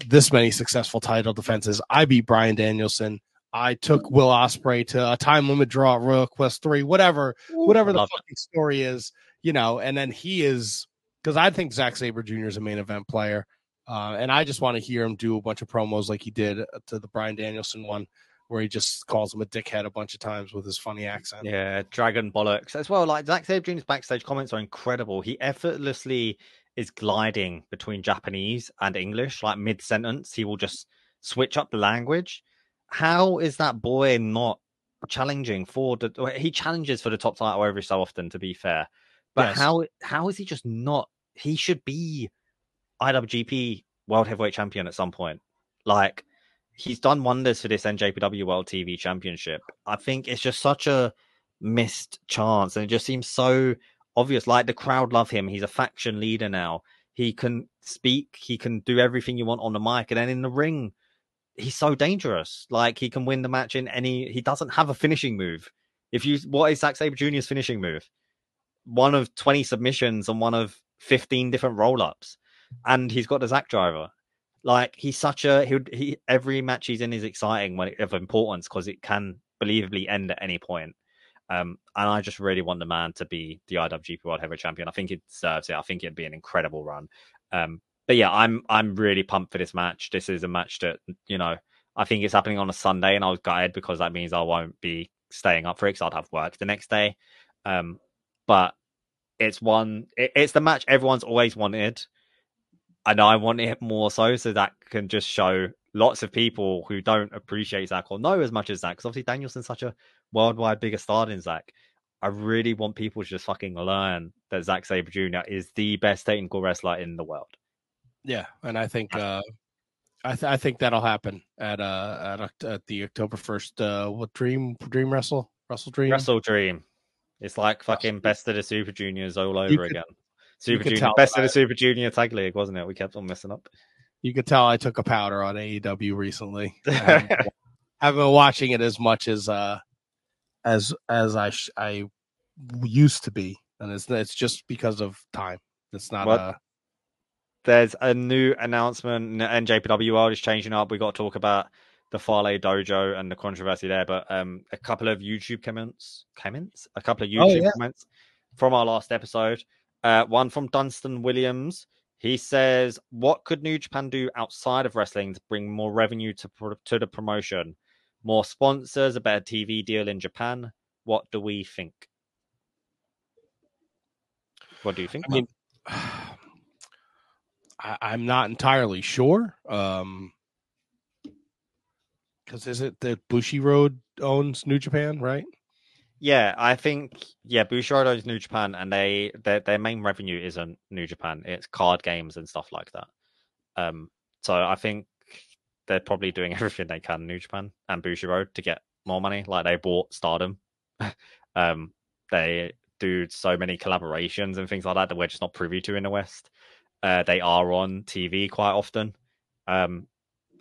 this many successful title defenses. I beat Bryan Danielson. I took Will Ospreay to a time limit draw at Royal Quest 3, whatever, whatever the fucking story is, you know, and then he is because I think Zack Sabre Jr. is a main event player. Uh, and I just want to hear him do a bunch of promos like he did to the Bryan Danielson one where he just calls him a dickhead a bunch of times with his funny accent. Yeah, dragon bollocks as well. Like Zack Sabre Jr.'s backstage comments are incredible. He effortlessly is gliding between Japanese and English, like mid sentence. He will just switch up the language. How is that boy not challenging for the? He challenges for the top title every so often, to be fair. But yes. how how is he just not? He should be IWGP World Heavyweight Champion at some point. Like he's done wonders for this NJPW World TV Championship. I think it's just such a missed chance, and it just seems so obvious. Like the crowd love him. He's a faction leader now. He can speak. He can do everything you want on the mic, and then in the ring, he's so dangerous. Like he can win the match in any. He doesn't have a finishing move. If you, what is Zack Sabre Jr.'s finishing move? One of twenty submissions and one of fifteen different roll ups, and he's got the Zack driver. Like he's such a he, he every match he's in is exciting when it, of importance because it can believably end at any point. Um, and I just really want the man to be the IWGP World Heavyweight Champion. I think he deserves it. I think it'd be an incredible run. Um, but yeah, I'm I'm really pumped for this match. This is a match that you know I think it's happening on a Sunday, and I was gutted because that means I won't be staying up for it because I'd have work the next day. Um, but it's one. It, it's the match everyone's always wanted and I want it more so so that can just show lots of people who don't appreciate Zack or know as much as Zack, because obviously Danielson's such a worldwide bigger star than Zack. I really want people to just fucking learn that Zack Sabre Jr. is the best technical wrestler in the world. Yeah, and I think uh, I, th- I think that'll happen at uh at, at the October first. Uh, what dream dream wrestle wrestle dream wrestle dream. It's like fucking best of the Super Juniors all over could, again. Super Junior, best of the Super Junior tag league, wasn't it? We kept on messing up. You could tell I took a powder on AEW recently. [laughs] I haven't, haven't been watching it as much as uh as as I sh- I used to be, and it's it's just because of time. It's not what? a there's a new announcement. NJPW World is changing up. We got to talk about the Fale Dojo and the controversy there, but um, a couple of YouTube comments, comments, a couple of oh, YouTube oh, yeah. comments from our last episode. Uh, one from Dunstan Williams. He says, "What could New Japan do outside of wrestling to bring more revenue to to the promotion? More sponsors, a better TV deal in Japan. What do we think? What do you think?" I mean, [sighs] I, am not entirely sure. Um, because is it that Bushiroad owns New Japan, right? Yeah, I think yeah, Bushiroad owns New Japan, and they their their main revenue isn't New Japan; it's card games and stuff like that. Um, so I think they're probably doing [laughs] everything they can, New Japan and Bushiroad, to get more money. Like they bought Stardom. [laughs] um, they do so many collaborations and things like that that we're just not privy to in the West. Uh, they are on TV quite often. Um,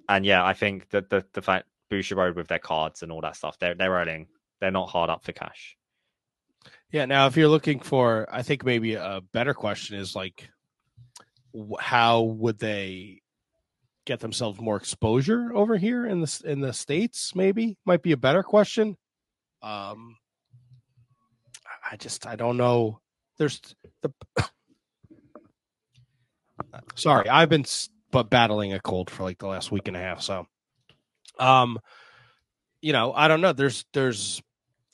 and yeah, I think that the the fact Bushiroad with their cards and all that stuff, they're they're earning. They're not hard up for cash. Yeah. Now, if you're looking for, I think maybe a better question is like, how would they get themselves more exposure over here in the in the states? Maybe might be a better question. Um, I just I don't know. There's the [coughs] Sorry, I've been but battling a cold for like the last week and a half. So, um, you know, I don't know. There's there's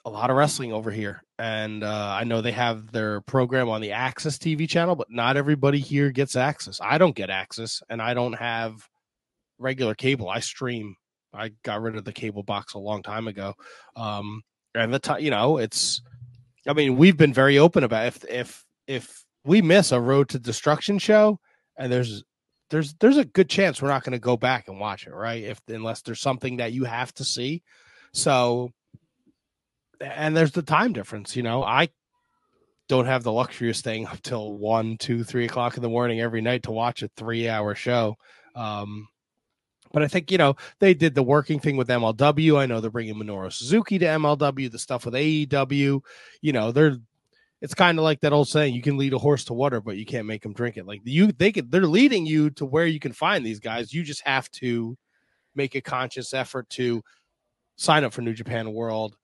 a lot of wrestling over here, and uh, I know they have their program on the AXS TV channel, but not everybody here gets access. I don't get access, and I don't have regular cable. I stream. I got rid of the cable box a long time ago. Um, and the time, you know, it's. I mean, we've been very open about if if if we miss a Road to Destruction show and there's there's there's a good chance we're not going to go back and watch it, right? If unless there's something that you have to see. So, and there's the time difference. You know, I don't have the luxury of staying up till one, two, three o'clock in the morning every night to watch a three-hour show. Um, but I think you know they did the working thing with MLW. I know they're bringing Minoru Suzuki to MLW. The stuff with AEW, you know, they're it's kind of like that old saying: you can lead a horse to water, but you can't make them drink it. Like you, they could, they're leading you to where you can find these guys. You just have to make a conscious effort to sign up for New Japan World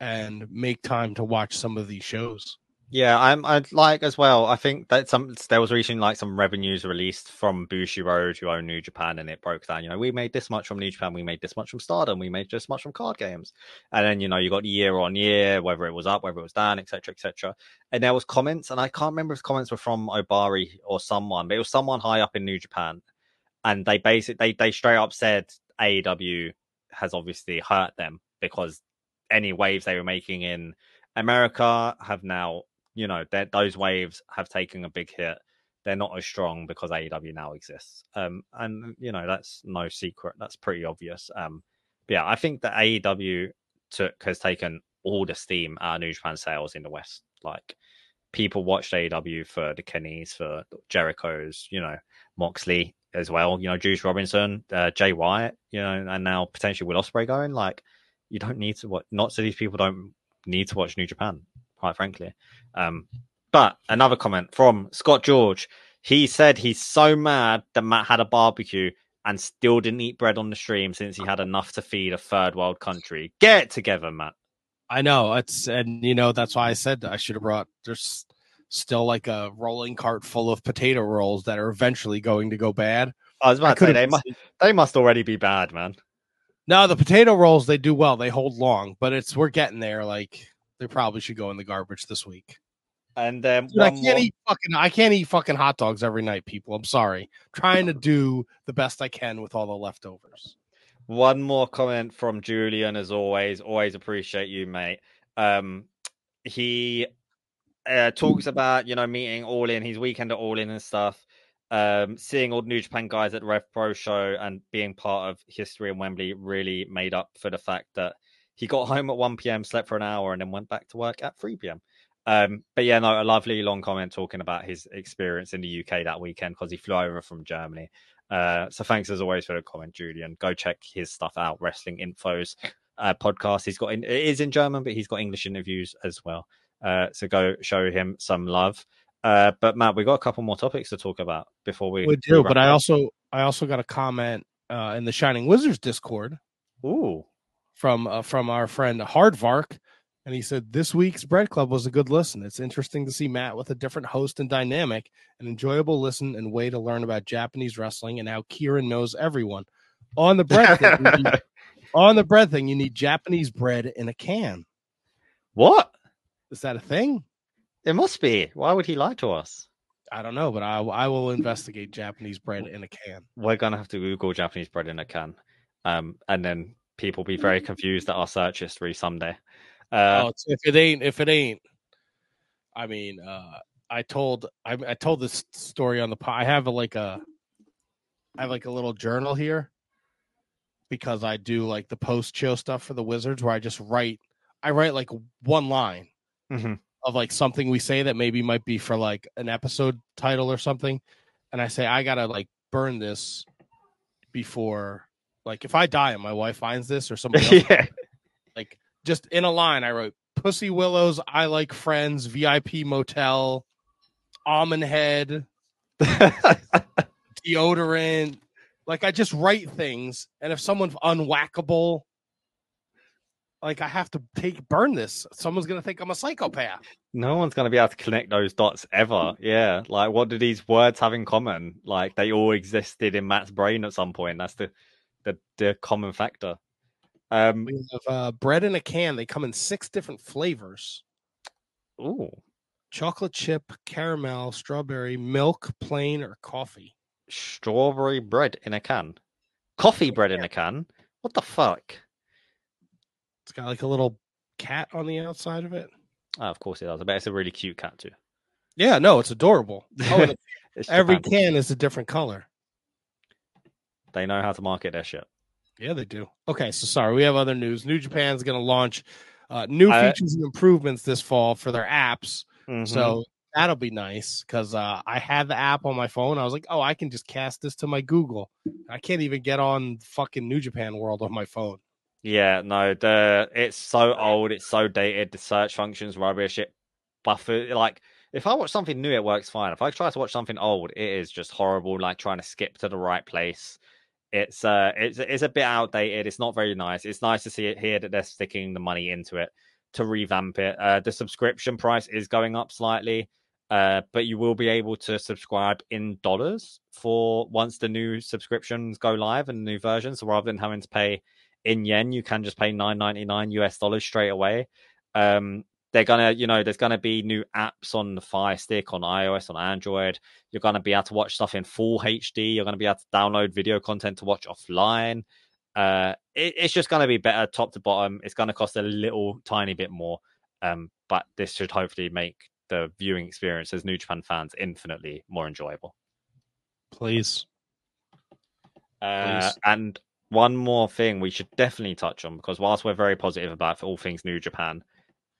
and make time to watch some of these shows. Yeah, I'm. I'd like as well. I think that some there was recently like some revenues released from Bushiroad, who own New Japan, and it broke down. You know, we made this much from New Japan, we made this much from Stardom, we made this much from card games, and then you know you got year on year, whether it was up, whether it was down, etc., etc. And there was comments, and I can't remember if comments were from Ohbari or someone, but it was someone high up in New Japan, and they basically they they straight up said AEW has obviously hurt them because any waves they were making in America have now you know, those waves have taken a big hit. They're not as strong because AEW now exists. Um, and you know, that's no secret. That's pretty obvious. Um, yeah, I think that AEW took has taken all the steam out of New Japan sales in the West. Like people watched AEW for the Kennys, for Jericho's, you know, Moxley as well. You know, Juice Robinson, uh, Jay White, you know, and now potentially Will Ospreay going. Like, you don't need to watch. Not so these people don't need to watch New Japan quite frankly. Um, but another comment from Scott George. He said he's so mad that Matt had a barbecue and still didn't eat bread on the stream since he had enough to feed a third world country. Get it together, Matt. I know it's and you know that's why I said I should have brought. There's still like a rolling cart full of potato rolls that are eventually going to go bad. I was about I to say they must they must already be bad, man. No, the potato rolls they do well. They hold long, but it's we're getting there. Like they probably should go in the garbage this week. And um, Dude, I can't more... eat fucking I can't eat fucking hot dogs every night, people. I'm sorry. I'm trying to do the best I can with all the leftovers. One more comment from Julian, as always. Always appreciate you, mate. Um, he uh, talks about you know meeting All In, his weekend at All In and stuff. Um, seeing all the New Japan guys at the Rev Pro show and being part of history in Wembley really made up for the fact that he got home at 1 p.m., slept for an hour, and then went back to work at 3 p.m. Um, but yeah, no, a lovely long comment talking about his experience in the UK that weekend because he flew over from Germany. Uh, so thanks as always for the comment, Julian. Go check his stuff out, Wrestling Infos uh, podcast. He's got in, it is in German, but he's got English interviews as well. Uh, so go show him some love. Uh, but Matt, we got a couple more topics to talk about before we. We do, but I also I also got a comment uh, in the Shining Wizards Discord. Ooh, from uh, from our friend Hardvark, and he said this week's Bread Club was a good listen. It's interesting to see Matt with a different host and dynamic, an enjoyable listen and way to learn about Japanese wrestling and how Ciaran knows everyone. On the bread thing, need, [laughs] on the bread thing, you need Japanese bread in a can. What is that a thing? It must be. Why would he lie to us? I don't know, but I I will investigate Japanese bread in a can. We're gonna have to Google Japanese bread in a can, um, and then people be very confused at our search history someday. Uh, oh, if it ain't, if it ain't, I mean, uh, I told I, I told this story on the pod. I have a, like a I have like a little journal here because I do like the post show stuff for the Wizards where I just write I write like one line mm-hmm. Of like something we say that maybe might be for like an episode title or something, and I say I gotta like burn this before like if I die and my wife finds this or [laughs] else, yeah. like just in a line, I wrote Pussy Willows, I like friends, VIP motel, almond head, [laughs] deodorant. Like I just write things, and if someone's unwhackable, like I have to take burn this. Someone's gonna think I'm a psychopath. No one's gonna be able to connect those dots ever. Yeah. Like what do these words have in common? Like they all existed in Matt's brain at some point. That's the the, the common factor. Um, we have uh, bread in a can. They come in six different flavors. Ooh. Chocolate chip, caramel, strawberry, milk, plain, or coffee. Strawberry bread in a can. Coffee bread in a can. What the fuck? It's got like a little cat on the outside of it. Oh, of course it does. I bet it's a really cute cat too. Yeah, no, it's adorable. [laughs] Oh, every can is a different color. They know how to market their shit. Yeah, they do. Okay, so sorry, we have other news. New Japan's going to launch uh, new features and improvements this fall for their apps. Mm-hmm. So that'll be nice because uh, I had the app on my phone. I was like, oh, I can just cast this to my Google. I can't even get on fucking New Japan World on my phone. Yeah, no, the it's so old, it's so dated. The search functions rubbish. It buffer like if I watch something new, it works fine. If I try to watch something old, it is just horrible. Like trying to skip to the right place it's uh it's it's a bit outdated. It's not very nice. It's nice to see it here that they're sticking the money into it to revamp it. Uh, the subscription price is going up slightly, uh, but you will be able to subscribe in dollars for once the new subscriptions go live and new version. So rather than having to pay in yen, you can just pay nine ninety nine US dollars straight away. Um, they're gonna, you know, there's gonna be new apps on the Fire Stick, on iOS, on Android. You're gonna be able to watch stuff in full HD. You're gonna be able to download video content to watch offline. Uh, it, it's just gonna be better top to bottom. It's gonna cost a little tiny bit more, um, but this should hopefully make the viewing experience as New Japan fans infinitely more enjoyable. Please. Uh, Please. And one more thing we should definitely touch on because whilst we're very positive about all things New Japan,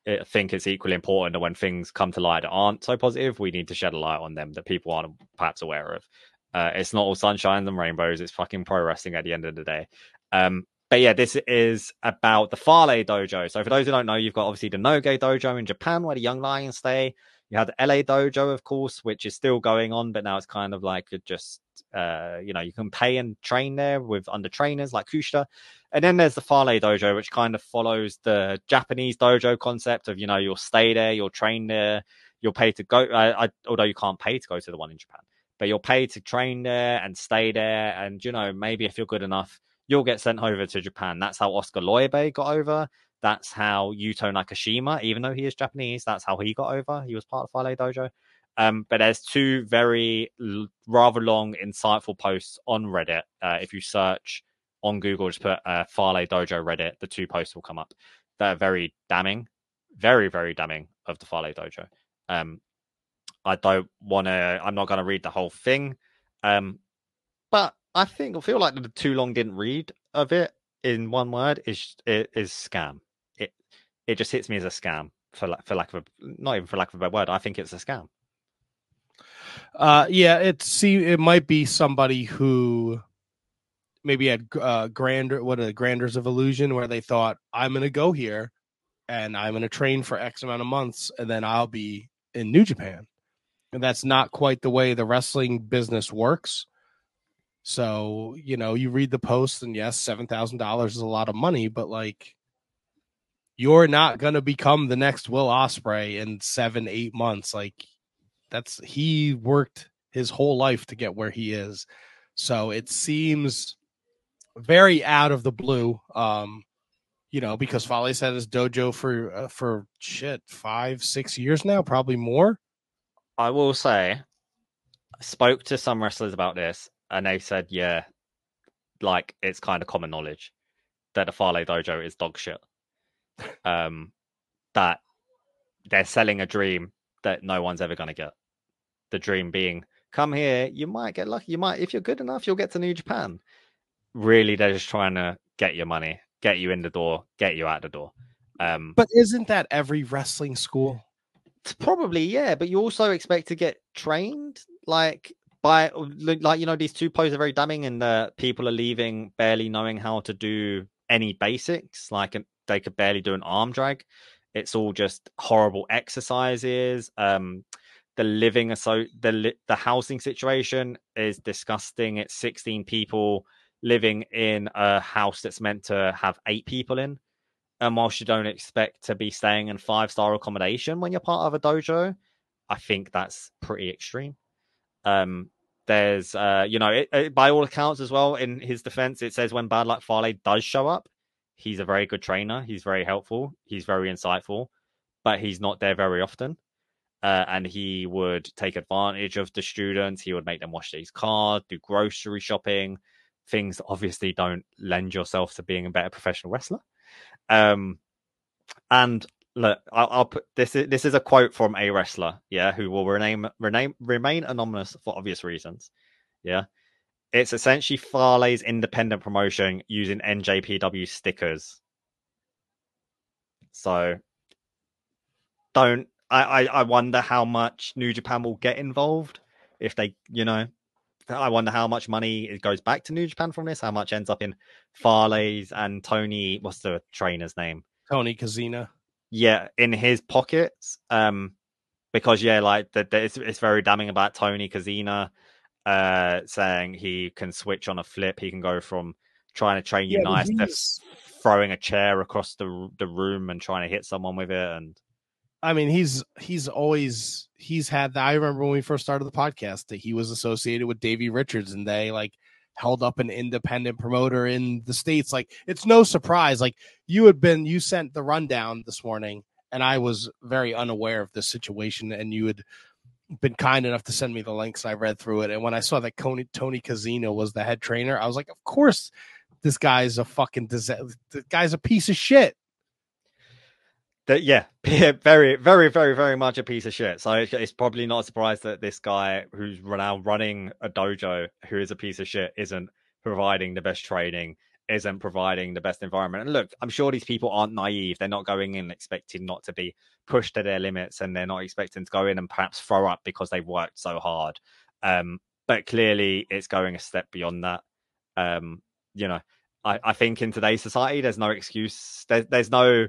I think it's equally important that when things come to light that aren't so positive, we need to shed a light on them that people aren't perhaps aware of. Uh, it's not all sunshine and rainbows. It's fucking pro wrestling at the end of the day. Um, but yeah, this is about the Fale Dojo. So for those who don't know, you've got obviously the Noge Dojo in Japan where the Young Lions stay. You had the LA Dojo, of course, which is still going on, but now it's kind of like just uh, you know, you can pay and train there with under trainers like Kushida. And then there's the Fale Dojo, which kind of follows the Japanese dojo concept of, you know, you'll stay there, you'll train there, you'll pay to go. Uh, I, although you can't pay to go to the one in Japan, but you'll pay to train there and stay there. And, you know, maybe if you're good enough, you'll get sent over to Japan. That's how Oscar Leube got over. That's how Yuto Nakashima, even though he is Japanese, that's how he got over. He was part of Fale Dojo. Um, but there's two very l- rather long, insightful posts on Reddit. Uh, if you search on Google, just put uh, Fale Dojo Reddit, the two posts will come up. They're very damning. very, very damning of the Fale Dojo. Um, I don't want to. I'm not going to read the whole thing, um, but I think I feel like the too long didn't read of it in one word is is scam. It it just hits me as a scam for for lack of a not even for lack of a better word. I think it's a scam. Uh, yeah, it see it might be somebody who maybe had uh, grander what are the granders of illusion where they thought I'm going to go here and I'm going to train for X amount of months and then I'll be in New Japan. And that's not quite the way the wrestling business works. So, you know, you read the post and yes, $7,000 is a lot of money, but like you're not going to become the next Will Ospreay in 7 8 months. Like that's he worked his whole life to get where he is. So it seems very out of the blue. Um, you know, because Fale's had his dojo for uh, for shit five, six years now, probably more. I will say, I spoke to some wrestlers about this, and they said, yeah, like it's kind of common knowledge that the Fale dojo is dog shit. Um, that they're selling a dream that no one's ever going to get. The dream being, come here, you might get lucky. You might, if you're good enough, you'll get to New Japan. Really, they're just trying to get your money, get you in the door, get you out the door. Um, but isn't that every wrestling school? Probably, yeah. But you also expect to get trained, like by like you know these two posts are very damning, and the people are leaving barely knowing how to do any basics. Like they could barely do an arm drag. It's all just horrible exercises. Um, the living so the the housing situation is disgusting. It's 16 people living in a house that's meant to have eight people in. And whilst you don't expect to be staying in five star accommodation when you're part of a dojo, I think that's pretty extreme. Um, there's, uh, you know, it, it, by all accounts as well, in his defense, it says when Bad Luck Fale does show up, he's a very good trainer. He's very helpful. He's very insightful, but he's not there very often. Uh, and he would take advantage of the students. He would make them wash these cars, do grocery shopping, things that obviously don't lend yourself to being a better professional wrestler. Um, and look, I'll, I'll, put this. Is, this is a quote from a wrestler, yeah, who will remain remain remain anonymous for obvious reasons. Yeah, it's essentially Fale's independent promotion using NJPW stickers. So, don't I, I, I wonder how much New Japan will get involved if they, you know, I wonder how much money it goes back to New Japan from this. How much ends up in Fale's and Tony? What's the trainer's name? Tony Kozina. Yeah, in his pockets. Um, because yeah, like the, the, it's it's very damning about Tony Kozina, uh, saying he can switch on a flip. He can go from trying to train you yeah, nice to throwing a chair across the the room and trying to hit someone with it and I mean, he's he's always he's had that. I remember when we first started the podcast that he was associated with Davey Richards, and they like held up an independent promoter in the states. Like it's no surprise. Like you had been, you sent the rundown this morning, and I was very unaware of this situation, and you had been kind enough to send me the links. I read through it, and when I saw that Tony Tony Kozina was the head trainer, I was like, of course, this guy's a fucking. The guy's a piece of shit that [laughs] yeah, very, very, very, very much a piece of shit. So it's probably not a surprise that this guy who's now running a dojo, who is a piece of shit, isn't providing the best training, isn't providing the best environment. And look, I'm sure these people aren't naive. They're not going in expecting not to be pushed to their limits, and they're not expecting to go in and perhaps throw up because they've worked so hard. Um, but clearly, it's going a step beyond that. Um, you know, I, I think in today's society, there's no excuse. There, there's no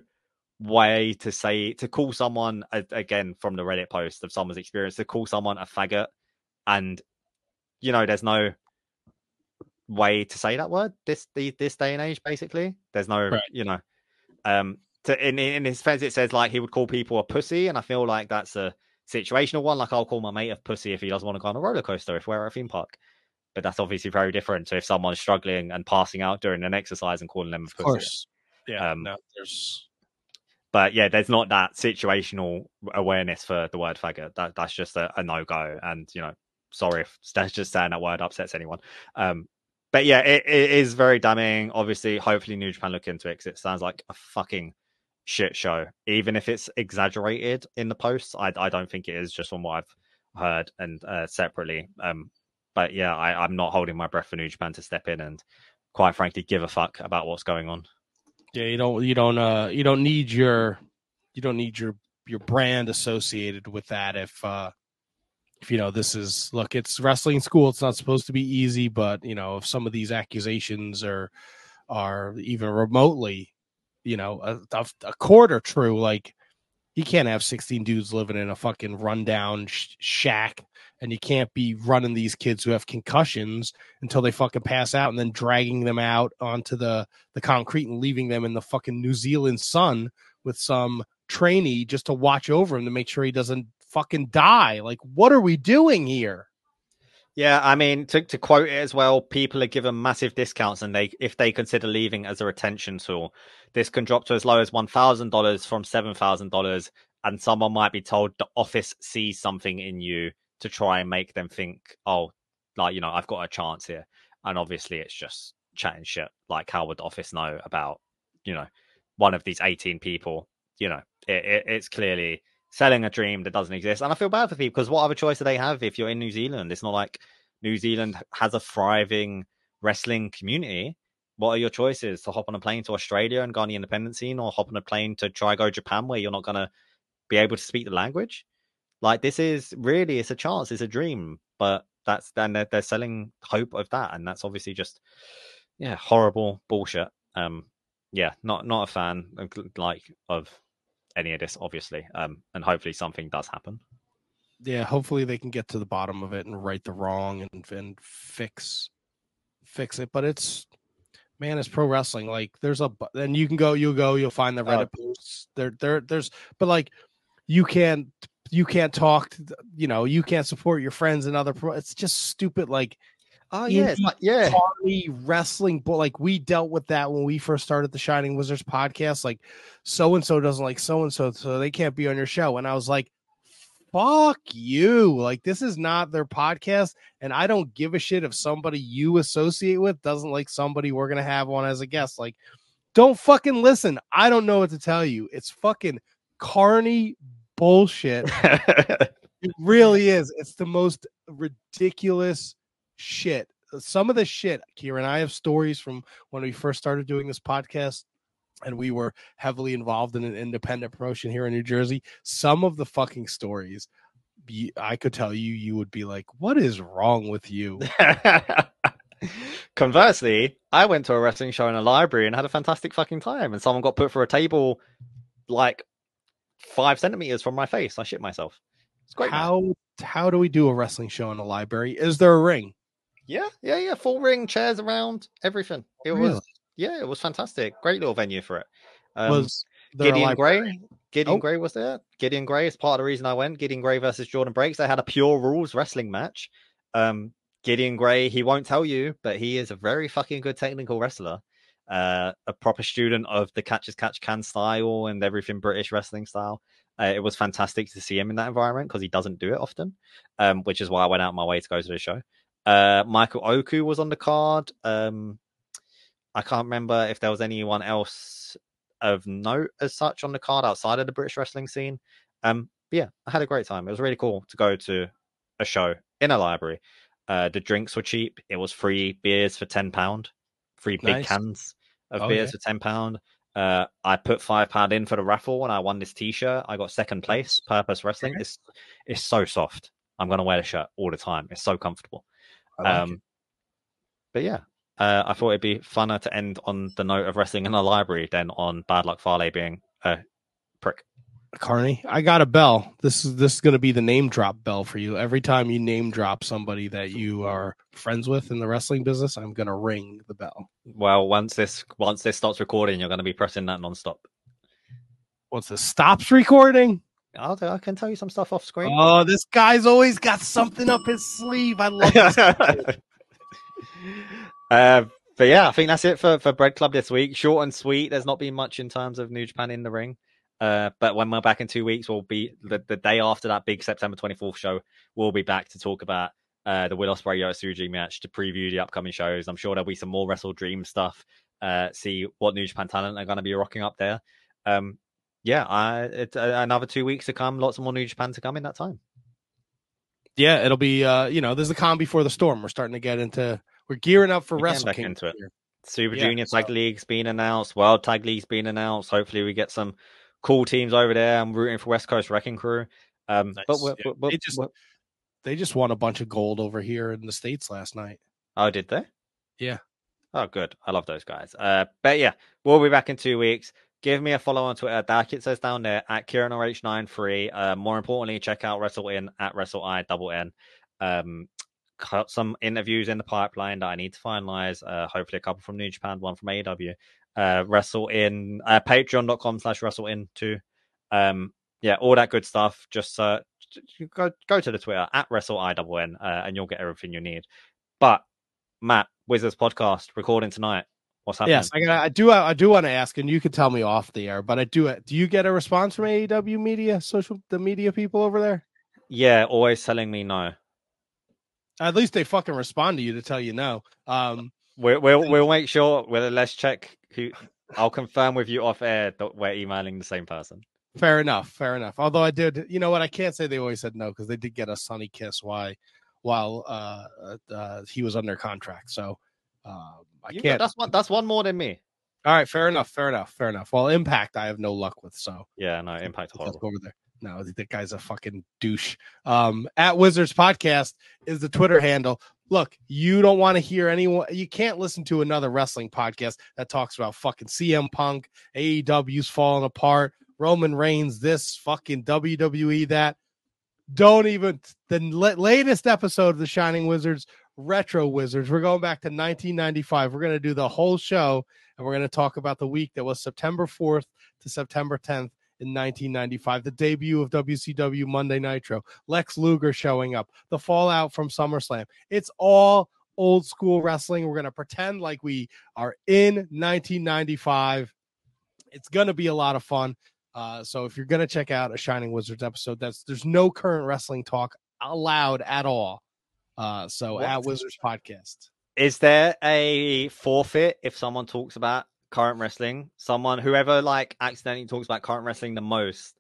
way to say to call someone again from the Reddit post of someone's experience to call someone a faggot, and you know, there's no way to say that word this this day and age. Basically, there's no right. you know, um, to in in his defense, it says like he would call people a pussy, and I feel like that's a situational one. Like I'll call my mate a pussy if he doesn't want to go on a roller coaster if we're at a theme park. But that's obviously very different to if someone's struggling and passing out during an exercise and calling them a pussy. Of course. Yeah. Um, no, there's but yeah, there's not that situational awareness for the word faggot. That that's just a, a no go. And you know, sorry if [laughs] that's just saying that word upsets anyone. Um, but yeah, it, it is very damning. Obviously, hopefully New Japan look into it because it sounds like a fucking shit show, even if it's exaggerated in the posts. I I don't think it is just from what I've heard and uh, separately. Um, but yeah, I, I'm not holding my breath for New Japan to step in and quite frankly give a fuck about what's going on. Yeah, you don't you don't uh you don't need your you don't need your your brand associated with that if uh you know this is look it's wrestling school it's not supposed to be easy but you know if some of these accusations are are even remotely you know a, a, a quarter true like you can't have 16 dudes living in a fucking rundown sh- shack and you can't be running these kids who have concussions until they fucking pass out and then dragging them out onto the the concrete and leaving them in the fucking New Zealand sun with some trainee just to watch over him to make sure he doesn't fucking die. Like, what are we doing here? Yeah, I mean, to, to quote it as well, people are given massive discounts, and they if they consider leaving as a retention tool, this can drop to as low as one thousand dollars from seven thousand dollars, and someone might be told the office sees something in you to try and make them think, oh, like you know, I've got a chance here, and obviously it's just chatting shit. Like, how would the office know about you know one of these eighteen people? You know, it, it, it's clearly selling a dream that doesn't exist. And I feel bad for people because what other choice do they have if you're in New Zealand? It's not like New Zealand has a thriving wrestling community. What are your choices? To hop on a plane to Australia and go on the independent scene, or hop on a plane to try go Japan where you're not gonna be able to speak the language? Like this is really it's a chance, it's a dream, but that's then they're, they're selling hope of that, and that's obviously just yeah horrible bullshit. Um, yeah, not not a fan like of any of this, obviously. Um, and hopefully something does happen. Yeah, hopefully they can get to the bottom of it and right the wrong and and fix fix it. But it's man, it's pro wrestling. Like there's a then you can go, you'll go, you'll find the Reddit oh. posts. There, there, there's but like you can't you can't talk. To, you know, you can't support your friends and other. Pro, it's just stupid. Like Oh yeah, like, yeah. wrestling, but like we dealt with that when we first started the Shining Wizards podcast. Like, so and so doesn't like so and so, so they can't be on your show. And I was like, "Fuck you!" Like, this is not their podcast, and I don't give a shit if somebody you associate with doesn't like somebody we're gonna have on as a guest. Like, don't fucking listen. I don't know what to tell you. It's fucking carny bullshit. [laughs] it really is. It's the most ridiculous shit. Uh, some of the shit, Ciaran, I have stories from when we first started doing this podcast and we were heavily involved in an independent promotion here in New Jersey. Some of the fucking stories I could tell you, you would be like, what is wrong with you? [laughs] Conversely, I went to a wrestling show in a library and had a fantastic fucking time, and someone got put for a table like five centimeters from my face. I shit myself. It's great. How man. how do we do a wrestling show in a library? Is there a ring? Yeah, yeah, yeah. Full ring, chairs around, everything. It really? was yeah, it was fantastic. Great little venue for it. Um, was Gideon Grey? Gideon oh. Grey was there. Gideon Grey is part of the reason I went. Gideon Grey versus Jordan Breaks. They had a pure rules wrestling match. Um, Gideon Grey, he won't tell you, but he is a very fucking good technical wrestler. Uh, a proper student of the catch as catch can style and everything British wrestling style. Uh, it was fantastic to see him in that environment because he doesn't do it often, um, which is why I went out my way to go to the show. Uh, Michael Oku was on the card. Um, I can't remember if there was anyone else of note as such on the card outside of the British wrestling scene. Um, yeah, I had a great time. It was really cool to go to a show in a library. Uh, the drinks were cheap. It was free beers for ten pound, free big nice. cans of oh, beers yeah. for ten pound. Uh, I put five pound in for the raffle when I won this T-shirt. I got second place. Purpose Wrestling. It's it's so soft. I'm gonna wear the shirt all the time. It's so comfortable. Like um, but yeah, uh, I thought it'd be funner to end on the note of wrestling in a library than on Bad Luck Fale being a prick. Carney, I got a bell. This is this is going to be the name drop bell for you. Every time you name drop somebody that you are friends with in the wrestling business, I'm going to ring the bell. Well, once this once this starts recording, you're going to be pressing that nonstop. Once this stops recording, I'll, I can tell you some stuff off screen. Oh, this guy's always got something up his sleeve. I love this. [laughs] uh, but yeah, I think that's it for, for Bread Club this week. Short and sweet. There's not been much in terms of New Japan in the ring. Uh, but when we're back in two weeks, we'll be the, the day after that big September 24th show. We'll be back to talk about uh, the Will Ospreay Marufuji match to preview the upcoming shows. I'm sure there'll be some more WrestleDream stuff. Uh, see what New Japan talent are going to be rocking up there. Um, yeah, I, it's uh, another two weeks to come. Lots more New Japan to come in that time. Yeah, it'll be. uh You know, there's the calm before the storm. We're starting to get into. We're gearing up for we Wrestle into it. Super yeah, Junior Tag so. League's been announced. World Tag League's been announced. Hopefully, we get some cool teams over there. I'm rooting for West Coast Wrecking Crew. Um, nice. but, yeah. but, they just but, they just won a bunch of gold over here in the states last night. Oh, did they? Yeah. Oh, good. I love those guys. Uh, but yeah, we'll be back in two weeks. Give me a follow on Twitter. Dark it says down there at KieranRH93. Uh, more importantly, check out Wrestle In at Wrestle I double N. Um, cut some interviews in the pipeline that I need to finalize. Uh, hopefully, a couple from New Japan, one from AEW. Uh, wrestle in uh, patreon.com slash wrestle in too. Um, yeah, all that good stuff. Just uh, go go to the Twitter at wrestle I double N, uh, and you'll get everything you need. But Matt, Wizards podcast recording tonight. What's happening? Yes, I, I do. I do want to ask, and you can tell me off the air. But I do. It do you get a response from AEW media, social the media people over there? Yeah, always telling me no. At least they fucking respond to you to tell you no. Um, we'll we'll, we'll make sure. Well, let's check who. I'll confirm with you off air that we're emailing the same person. Fair enough. Fair enough. Although I did, you know what? I can't say they always said no because they did get a Sonny Kiss. Why? While uh, uh, he was under contract, so uh, I you can't. that's one. That's one more than me. All right. Fair enough. Fair enough. Fair enough. Well, Impact, I have no luck with. So yeah, no Impact horrible. over there. No, the guy's a fucking douche. Um, at Wizards Podcast is the Twitter handle. Look, you don't want to hear anyone. You can't listen to another wrestling podcast that talks about fucking CM Punk, AEW's falling apart, Roman Reigns, this fucking WWE that. Don't even the latest episode of the Shining Wizards, Retro Wizards. We're going back to 1995. We're going to do the whole show and we're going to talk about the week that was September 4th to September 10th in 1995, the debut of WCW Monday Nitro, Lex Luger showing up, the fallout from SummerSlam. It's all old school wrestling. We're going to pretend like we are in 1995. It's going to be a lot of fun. Uh, so if you're going to check out a Shining Wizards episode, that's there's no current wrestling talk allowed at all. Uh, so what? at Wizards Podcast. Is there a forfeit if someone talks about current wrestling. Someone, whoever like accidentally talks about current wrestling the most,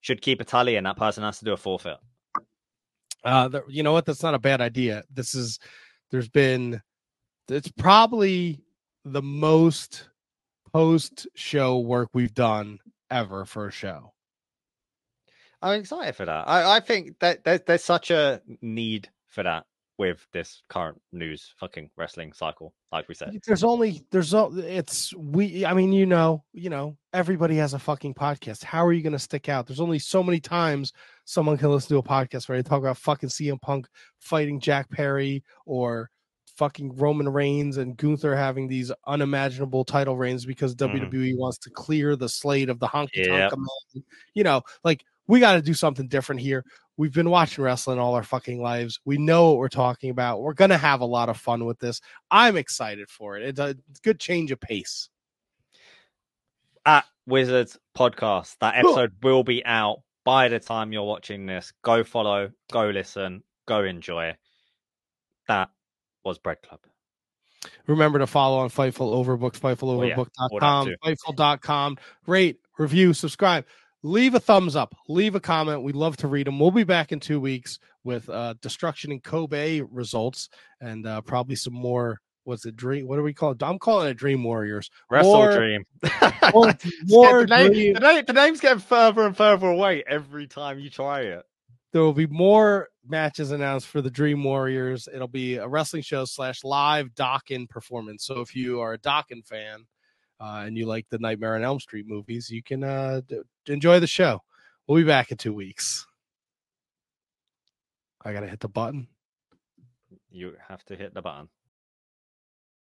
should keep a tally, and that person has to do a forfeit. Uh, the, you know what? That's not a bad idea. This is there's been it's probably the most post show work we've done ever for a show. I'm excited for that. I, I think that there's, there's such a need for that with this current news fucking wrestling cycle like we said there's only there's it's we i mean you know you know everybody has a fucking podcast how are you going to stick out there's only so many times someone can listen to a podcast where they talk about fucking CM Punk fighting Jack Perry or fucking Roman Reigns and Gunther having these unimaginable title reigns because mm-hmm. WWE wants to clear the slate of the honky tonk yep. You know, like we got to do something different here. We've been watching wrestling all our fucking lives. We know what we're talking about. We're going to have a lot of fun with this. I'm excited for it. It's a good change of pace. At Wizards Podcast, that episode will be out by the time you're watching this. Go follow, go listen, go enjoy. That was Bread Club. Remember to follow on Fightful Overbooked, FightfulOverbooked.com, oh, yeah. Fightful.com. Rate, review, subscribe leave a thumbs up, leave a comment. We'd love to read them. We'll be back in two weeks with uh, Destruction in Kobe results and uh, probably some more. What's it? Dream? What do we call it? I'm calling it Dream Warriors. Wrestle more, Dream. [laughs] more, [laughs] more the, name, dream. The, name, the name's getting further and further away every time you try it. There will be more matches announced for the Dream Warriors. It'll be a wrestling show slash live Dokken performance. So if you are a Dokken fan, uh, and you like the Nightmare on Elm Street movies, you can uh, d- enjoy the show. We'll be back in two weeks. I gotta hit the button. You have to hit the button.